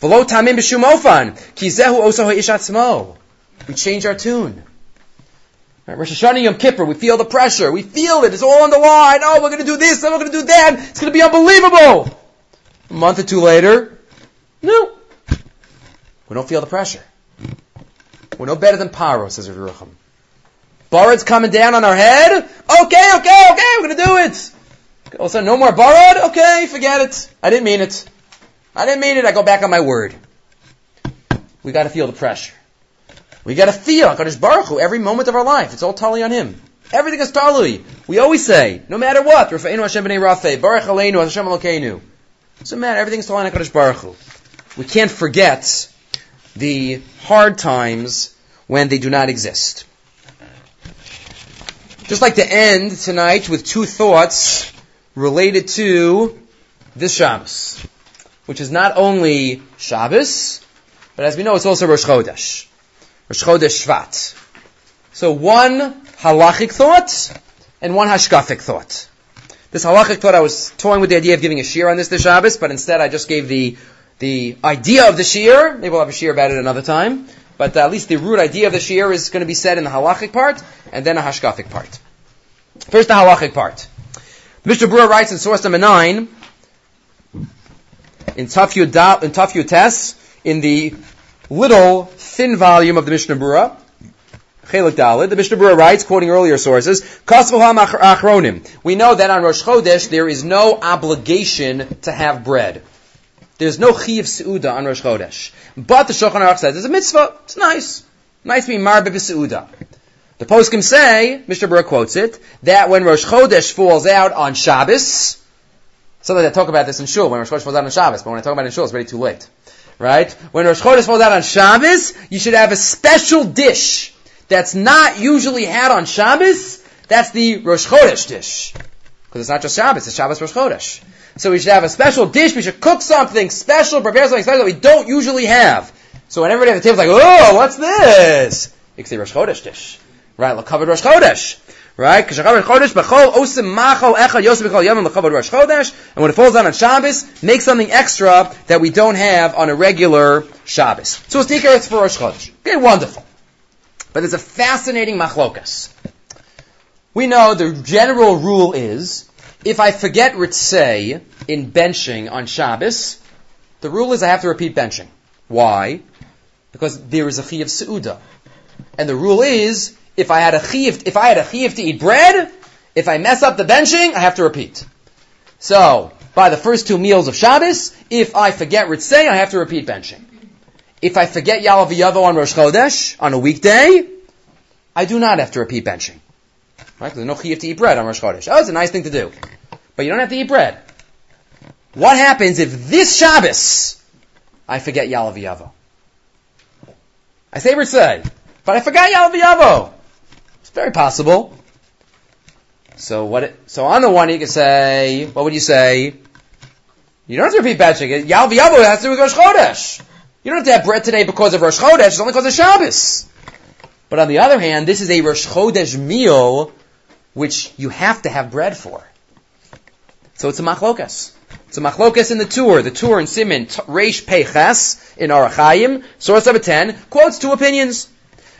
V'lo tamim b'shumofan, ki zehu oso ha'ishatzmo. We change our tune. Right, Rosh Hashanah Yom Kippur, we feel the pressure. We feel it. It's all on the line. Oh, we're going to do this, then we're going to do that. It's going to be unbelievable. A month or two later, no. We don't feel the pressure. We're no better than Paro, says Rav Barad's coming down on our head. Okay, okay, okay, we're going to do it. All of a sudden, no more Barad? Okay, forget it. I didn't mean it. I didn't mean it. I go back on my word. We got to feel the pressure. We got to feel HaKadosh Baruch Hu every moment of our life. It's all totally on Him. Everything is totally. We always say, no matter what, Rafa'inu Hashem b'nei Rafe, Baruch Aleinu, Hashem Elokeinu. Doesn't matter. Everything's totally on HaKadosh Baruch Hu. We can't forget the hard times when they do not exist. Just like to end tonight with two thoughts related to this Shabbos, which is not only Shabbos, but as we know, it's also Rosh Chodesh. Rosh Chodesh Shvat. So one halachic thought and one hashkafic thought. This halachic thought, I was toying with the idea of giving a shear on this this Shabbos, but instead I just gave the the idea of the shear. Maybe we'll have a shear about it another time. But at least the root idea of the shear is going to be said in the halachic part, and then a hashkafic part. First, the halachic part. Mishnah Berurah writes in source number nine, in Tafyu in Tafyu Tes, in the little, thin volume of the Mishnah Berurah, Chelik Dalid, the Mishnah Berurah writes, quoting earlier sources. We know that on Rosh Chodesh there is no obligation to have bread. There's no Chiv Seuda on Rosh Chodesh. But the Shulchan Aruch says it's a mitzvah. It's nice. Nice to be marbe b'seuda. The poskim say, Mr. Burke quotes it, that when Rosh Chodesh falls out on Shabbos, something that talk about this in Shul, when Rosh Chodesh falls out on Shabbos, but when I talk about it in Shul, it's already too late. Right? When Rosh Chodesh falls out on Shabbos, you should have a special dish that's not usually had on Shabbos. That's the Rosh Chodesh dish. Because it's not just Shabbos, it's Shabbos Rosh Chodesh. So we should have a special dish, we should cook something special, prepare something special that we don't usually have. So when everybody at the table's like, oh, what's this? It's the Rosh Chodesh dish. Right, L'kavod Rosh Chodesh. Right? And when it falls down on Shabbos, make something extra that we don't have on a regular Shabbos. So it's Tikar, for Rosh Chodesh. Okay, wonderful. But there's a fascinating machlokas. We know the general rule is, if I forget Ritzay in benching on Shabbos, the rule is I have to repeat benching. Why? Because there is a chi of Seuda. And the rule is, if I had a chiyuv, if I had a chiyuv to eat bread, if I mess up the benching, I have to repeat. So, by the first two meals of Shabbos, if I forget Ritzay, I have to repeat benching. If I forget Yalav Yavo on Rosh Chodesh, on a weekday, I do not have to repeat benching. Right? There's no chiyuv to eat bread on Rosh Chodesh. Oh, it's a nice thing to do. But you don't have to eat bread. What happens if this Shabbos, I forget Yalav Yavo? I say Ritzay, but I forgot Yalav Yavo. It's very possible. So what? It, so on the one, you could say, what would you say? You don't have to repeat benching. Yalav Yavo has to do with Rosh Chodesh. You don't have to have bread today because of Rosh Chodesh. It's only because of Shabbos. But on the other hand, this is a Rosh Chodesh meal which you have to have bread for. So it's a machlokas. It's a machlokas in the Tur. The Tur in Simin Reish Peches in Arachayim, source number 10, quotes two opinions.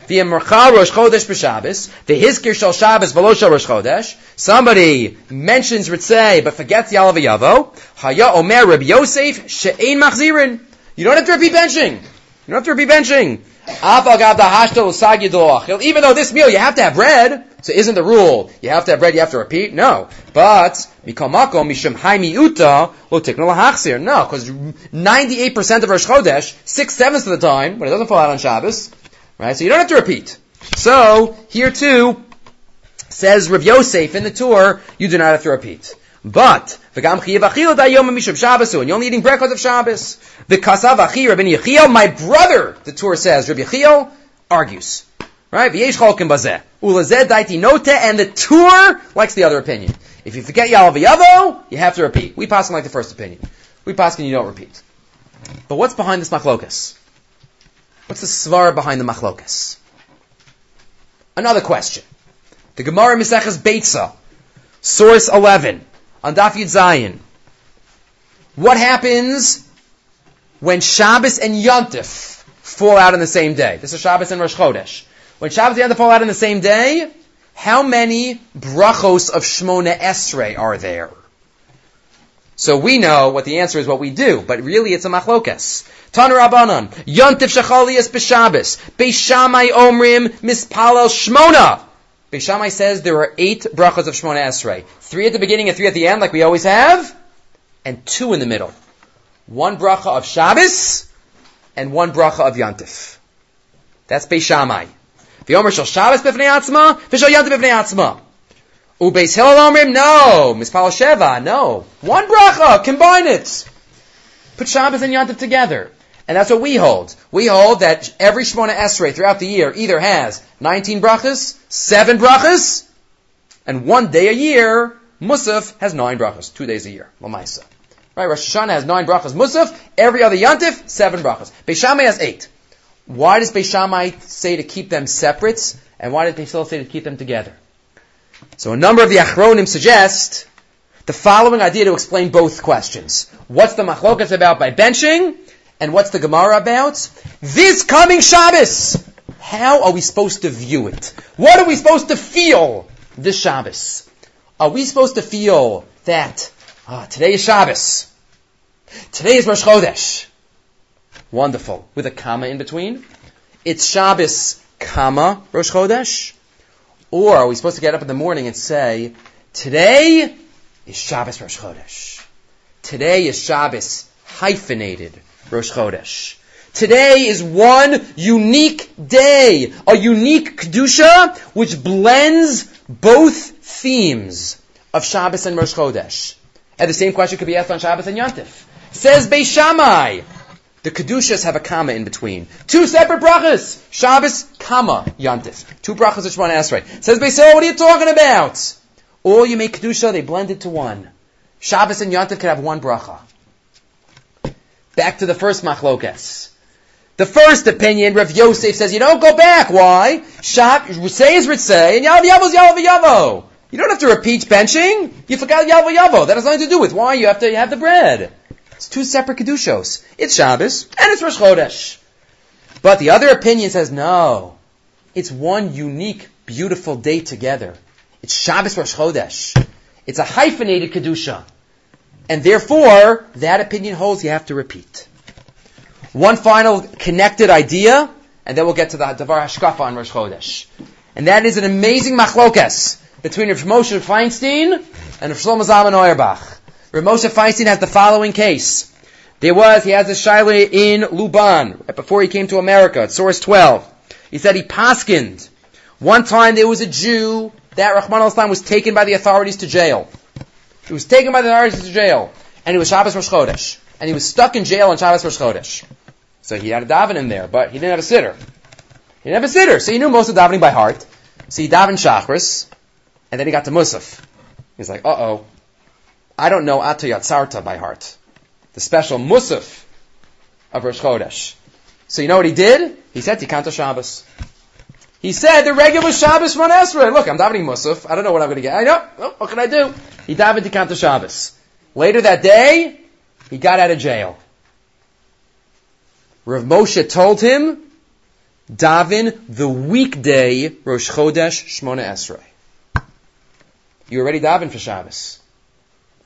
The Merchal Rosh Chodesh b'Shabbos, the Hizkir Shal Shabbos V'lo Rosh Chodesh. Somebody mentions Ritzei but forgets Yalav Yavo. Haya Omer Reb Yosef She'ein Machzirin. You don't have to repeat benching. You don't have to repeat benching. Even though this meal you have to have bread, so isn't the rule you have to have bread, you have to repeat? No. But no, because 98% of Rosh Chodesh, six sevenths of the time, when it doesn't fall out on Shabbos, right? So you don't have to repeat. So here too, says Rav Yosef in the Tur, you do not have to repeat. But v'gam and you're only eating bread because of Shabbos. V'kasav achi Rabbi Yechiel, my brother, the Tur says, Rabbi Yechiel argues. Right? V'yesh cholkim. Ulazeh daiti note, and the Tur likes the other opinion. If you forget Yalav Yavo, you have to repeat. We pass on like the first opinion. We pass and you don't repeat. But what's behind this machlokas? What's the svara behind the machlokas? Another question. The Gemara Miseches Beitza, source 11 on Daf Yud Zayin. What happens when Shabbos and Yontif fall out on the same day? This is Shabbos and Rosh Chodesh. When Shabbos and Yontif fall out on the same day, how many brachos of Shmona Esrei are there? So we know what the answer is what we do, but really it's a machlokas. Taner Rabbanon, Yontif Shechalias B'Shabbos, Beis Shammai Omrim Mispalal Shmona. Beis Shammai says there are eight brachas of Shmona Esrei. Three at the beginning and three at the end, like we always have, and two in the middle. One bracha of Shabbos, and one bracha of Yantif. That's Beis Shammai. V'yomer shel Shabbos b'fnei atzma, v'shel Yantif b'fnei atzma. Ubeis Hillel Omrim, no. Mispal Sheva, no. One bracha, combine it. Put Shabbos and Yantif together. And that's what we hold. We hold that every Shemona Esrei throughout the year either has 19 brachas, 7 brachas, and one day a year, Musaf has 9 brachas, 2 days a year, Lamaisa. Right, Rosh Hashanah has 9 brachas Musaf, every other Yantif, 7 brachas. Beis Shammai has 8. Why does Beis Shammai say to keep them separate, and why does Beis Shammai say to keep them together? So a number of the Achronim suggest the following idea to explain both questions. What's the machlokas about by benching? And what's the Gemara about? This coming Shabbos! How are we supposed to view it? What are we supposed to feel this Shabbos? Are we supposed to feel that ah, today is Shabbos? Today is Rosh Chodesh. Wonderful. With a comma in between. It's Shabbos, comma, Rosh Chodesh. Or are we supposed to get up in the morning and say, today is Shabbos Rosh Chodesh. Today is Shabbos hyphenated Rosh Chodesh. Today is one unique day, a unique Kedusha, which blends both themes of Shabbos and Rosh Chodesh. And the same question could be asked on Shabbos and Yantif. Says Beis Shammai, the Kedushas have a comma in between. Two separate brachas. Shabbos, comma, Yantif. Two brachas which one asks right. Says Beis what are you talking about? All you make Kedusha, they blend it to one. Shabbos and Yantif could have one bracha. Back to the first machlokas. The first opinion, Rav Yosef says, you don't go back. Why? Shab, say is say, and Yalav Yavo Yavo. You don't have to repeat benching. You forgot Yavo Yavo. That has nothing to do with why you have to have the bread. It's two separate Kedushos. It's Shabbos, and it's Rosh Chodesh. But the other opinion says, no. It's one unique, beautiful day together. It's Shabbos Rosh Chodesh. It's a hyphenated Kedusha. And therefore, that opinion holds you have to repeat. One final connected idea, and then we'll get to the Davar Hashkafa on Rosh Chodesh. And that is an amazing machlokas between Rav Moshe Feinstein and Rav Shlomo Zalman Auerbach. Rav Moshe Feinstein has the following case. There was, he has a shaila in Luban, right before he came to America, at source 12. He said he paskined. One time there was a Jew that Rahman al was taken by the authorities to jail. He was taken by the authorities to jail. And he was Shabbos Rosh Chodesh. And he was stuck in jail on Shabbos Rosh Chodesh. So he had a daven in there, but he didn't have a sitter. He didn't have a sitter, so he knew most of davening by heart. So he davened Shachris, and then he got to Musaf. He's like, uh oh, I don't know Ata Yatzarta by heart. The special Musaf of Rosh Chodesh. So you know what he did? He said Tikanta Shabbos. He said the regular Shabbos run Esrei. Look, I'm davening Musaf. I don't know what I'm going to get. I know. Oh, what can I do? He davened Tikanta Shabbos. Later that day, he got out of jail. Rav Moshe told him, Davin the weekday Rosh Chodesh Shmona Esrei. You already daven for Shabbos.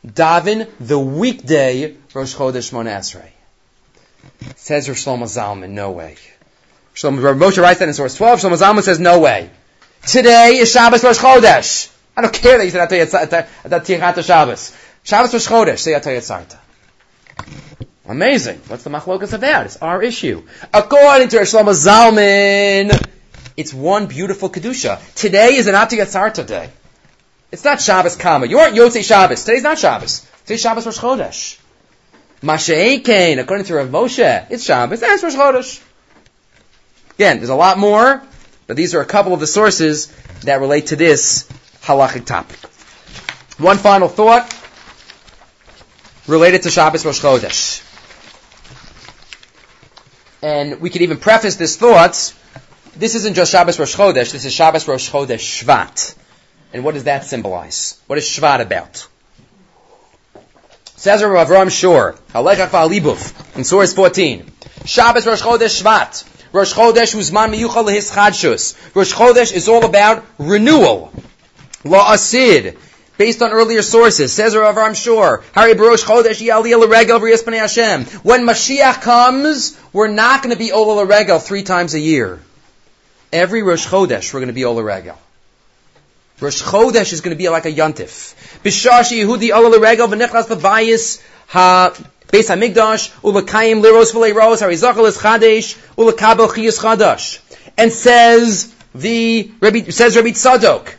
Davin the weekday Rosh Chodesh Shmona Esrei. Says Rav Shlomo Zalman, no way. Shlomo, Moshe writes that in source 12. Shlomo Zalman says, no way. Today is Shabbos Rosh Chodesh. I don't care that you said Atayat Shabbos. Shabbos Rosh Chodesh, say Atayat Sarta. Amazing. What's the machlokas about? It's our issue. According to Shlomo Zalman, it's one beautiful kedusha. Today is an Atiyat Sarta day. It's not Shabbos Kama. You aren't Yotzei Shabbos. Today's not Shabbos. Today's Shabbos Rosh Chodesh. Masha'ekein, according to Rav Moshe, it's Shabbos. That's Rosh Chodesh. Again, there's a lot more, but these are a couple of the sources that relate to this halachic topic. One final thought related to Shabbos Rosh Chodesh. And we could even preface this thought, this isn't just Shabbos Rosh Chodesh, this is Shabbos Rosh Chodesh Shvat. And what does that symbolize? What is Shvat about? Says Rav Avram Shor, Halechach V'Alibuf, in source 14. Shabbos Rosh Chodesh Shvat. Rosh Chodesh Uzman Miyuchal Lehis Chadshus. Rosh Chodesh is all about renewal. La Asid based on earlier sources. Says Rav Avraham Shor, Hari Barosh Chodesh Yaliyah L'Regel V'Yispani Hashem. When Mashiach comes, we're not going to be Ola L'Regel three times a year. Every Rosh Chodesh, we're going to be Ola Regel. Rosh Chodesh is going to be like a Yontif. Bishashi Yehudi Ola L'Regel V'Nechlas V'Vayis Ha Beis HaMikdash Ulakayim Liros V'Lei Ros Es Chadesh Ulakabel Chiyas Chadash. And says the, says Rabbi Tzadok,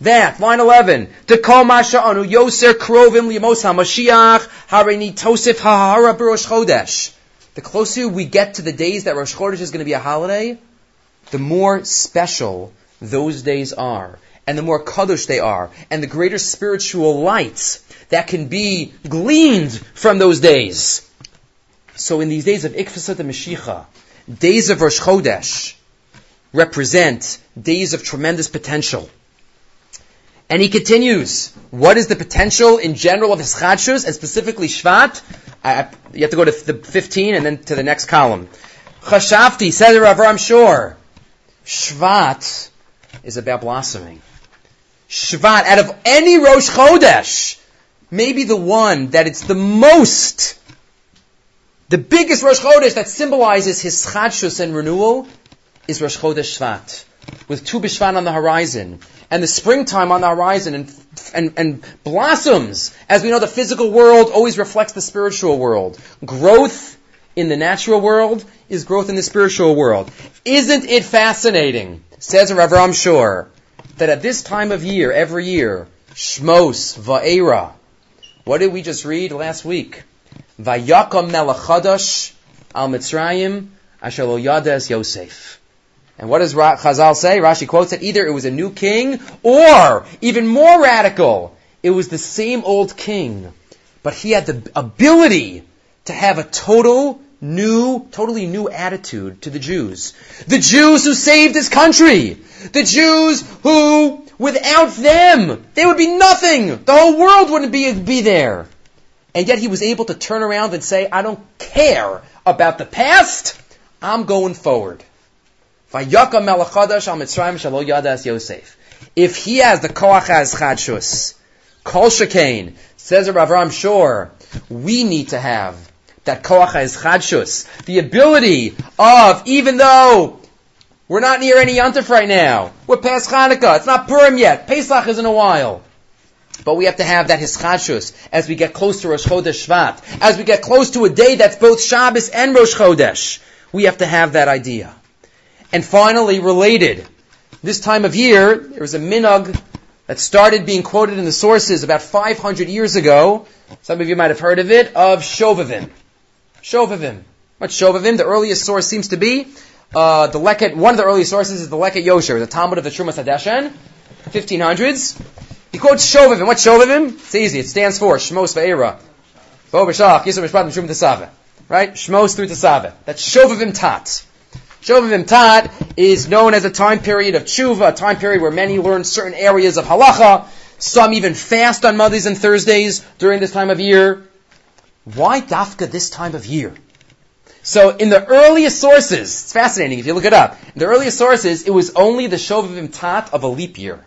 that, line 11, to call Masha Anu Yoser Krovim Limos HaMashiach Harini Tosif Hahara Rosh Chodesh. The closer we get to the days that Rosh Chodesh is going to be a holiday, the more special those days are, and the more kadosh they are, and the greater spiritual light that can be gleaned from those days. So in these days of Ikfasat and Mashiach, days of Rosh Chodesh represent days of tremendous potential. And he continues, what is the potential in general of his chadshus, and specifically Shvat? I, you have to go to the 15 and then to the next column. Chashafti, says Rav Ram Shor, Shvat is about blossoming. Shvat, out of any Rosh Chodesh, maybe the one that it's the most, the biggest Rosh Chodesh that symbolizes his chadshus and renewal is Rosh Chodesh Shvat. With Tu B'Shvat on the horizon, and the springtime on the horizon and, and, and blossoms. As we know, the physical world always reflects the spiritual world. Growth in the natural world is growth in the spiritual world. Isn't it fascinating, says Rav Ram Shor, that at this time of year, every year, Shmos, Va'era, what did we just read last week? Vayakam melachadash al Mitzrayim asher lo yades Yosef. And what does Chazal say? Rashi quotes it, either it was a new king, or, even more radical, it was the same old king, but he had the ability to have a total new, totally new attitude to the Jews. The Jews who saved his country. The Jews who, without them, they would be nothing. The whole world wouldn't be, be there. And yet he was able to turn around and say, I don't care about the past. I'm going forward. If he has the koach as chadshus, kol shekain, says Rav Ram Shor, we need to have that koach is chadshus, the ability of, even though we're not near any yontif right now, we're past Chanukah, it's not Purim yet, Pesach is in a while, but we have to have that hischadshus as we get close to Rosh Chodesh Shvat, as we get close to a day that's both Shabbos and Rosh Chodesh. We have to have that idea. And finally, related, this time of year, there was a minhag that started being quoted in the sources about 500 years ago. Some of you might have heard of it, of Shovavim. Shovavim. What's Shovavim? The earliest source seems to be uh, the Leket, one of the early sources is the Leket Yosher, the Talmid of the Trumas Hadeshen, 1500s. He quotes Shovavim. What's Shovavim? It's easy. It stands for Shmos Ve'era. Bo B'Shach, Yisrael Mishpat Mishum. Right? Shmos through Tetzaveh. That's Shovavim Tat. Shovavim Tat is known as a time period of tshuva, a time period where many learn certain areas of halacha. Some even fast on Mondays and Thursdays during this time of year. Why dafka this time of year? So in the earliest sources, it's fascinating if you look it up. In the earliest sources, it was only the Shovavim Tat of a leap year.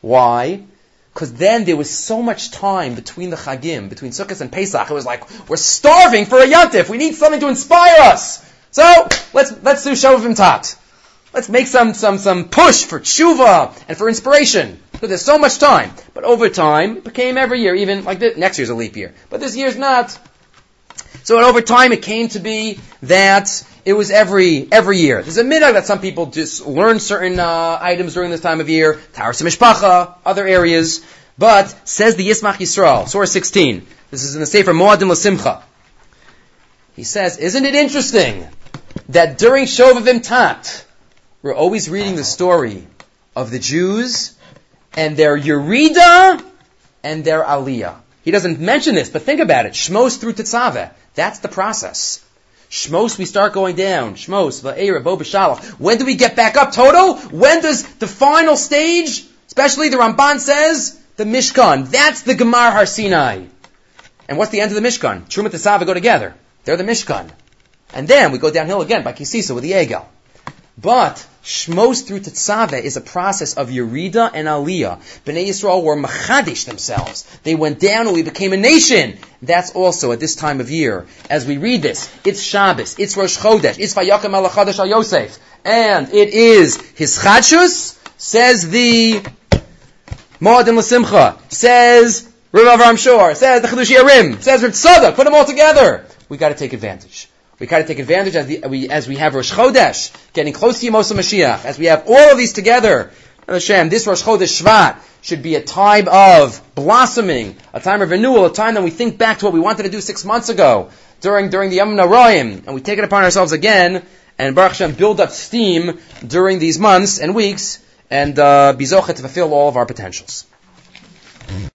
Why? Because then there was so much time between the Chagim, between Sukkot and Pesach. It was like, we're starving for a Yantif. We need something to inspire us. So let's let's do Shovavim Tat. Let's make some some some push for tshuva and for inspiration. Because there's so much time. But over time, it became every year, even like next year's a leap year. But this year's not. So over time, it came to be that it was every every year. There's a minhag that some people just learn certain uh, items during this time of year, Taharas Mishpacha, other areas. But says the Yismach Yisrael, Surah 16. This is in the Sefer Moadim L'Simcha. He says, isn't it interesting that during Shovavim Tat, we're always reading the story of the Jews and their Yerida and their Aliyah. He doesn't mention this, but think about it. Shmos through Tetzaveh. That's the process. Shmos, we start going down. Shmos, Va'era, Bo. When do we get back up total? When does the final stage, especially the Ramban says, the Mishkan. That's the Gemar Har Sinai. And what's the end of the Mishkan? Truma Tetzaveh go together. They're the Mishkan. And then we go downhill again by Kisisa with the Egel. But Shmos through Tetzaveh is a process of Yerida and Aliyah. Bnei Yisrael were machadish themselves. They went down and we became a nation. That's also at this time of year. As we read this, it's Shabbos, it's Rosh Chodesh, it's Vayakam al Chadash al Yosef. And it is hischadshus, says the Moadim L'Simcha, says Rav Avram Shor, says the Chiddushei HaRim, says Rav Tzadok, put them all together. We gotta take advantage. We got to take advantage as, the, we, as we have Rosh Chodesh, getting close to Yemos Mashiach, as we have all of these together. Hashem, this Rosh Chodesh Shvat should be a time of blossoming, a time of renewal, a time that we think back to what we wanted to do six months ago during during the Yomim Noraim, and we take it upon ourselves again, and Baruch Hashem build up steam during these months and weeks, and uh, be to fulfill all of our potentials.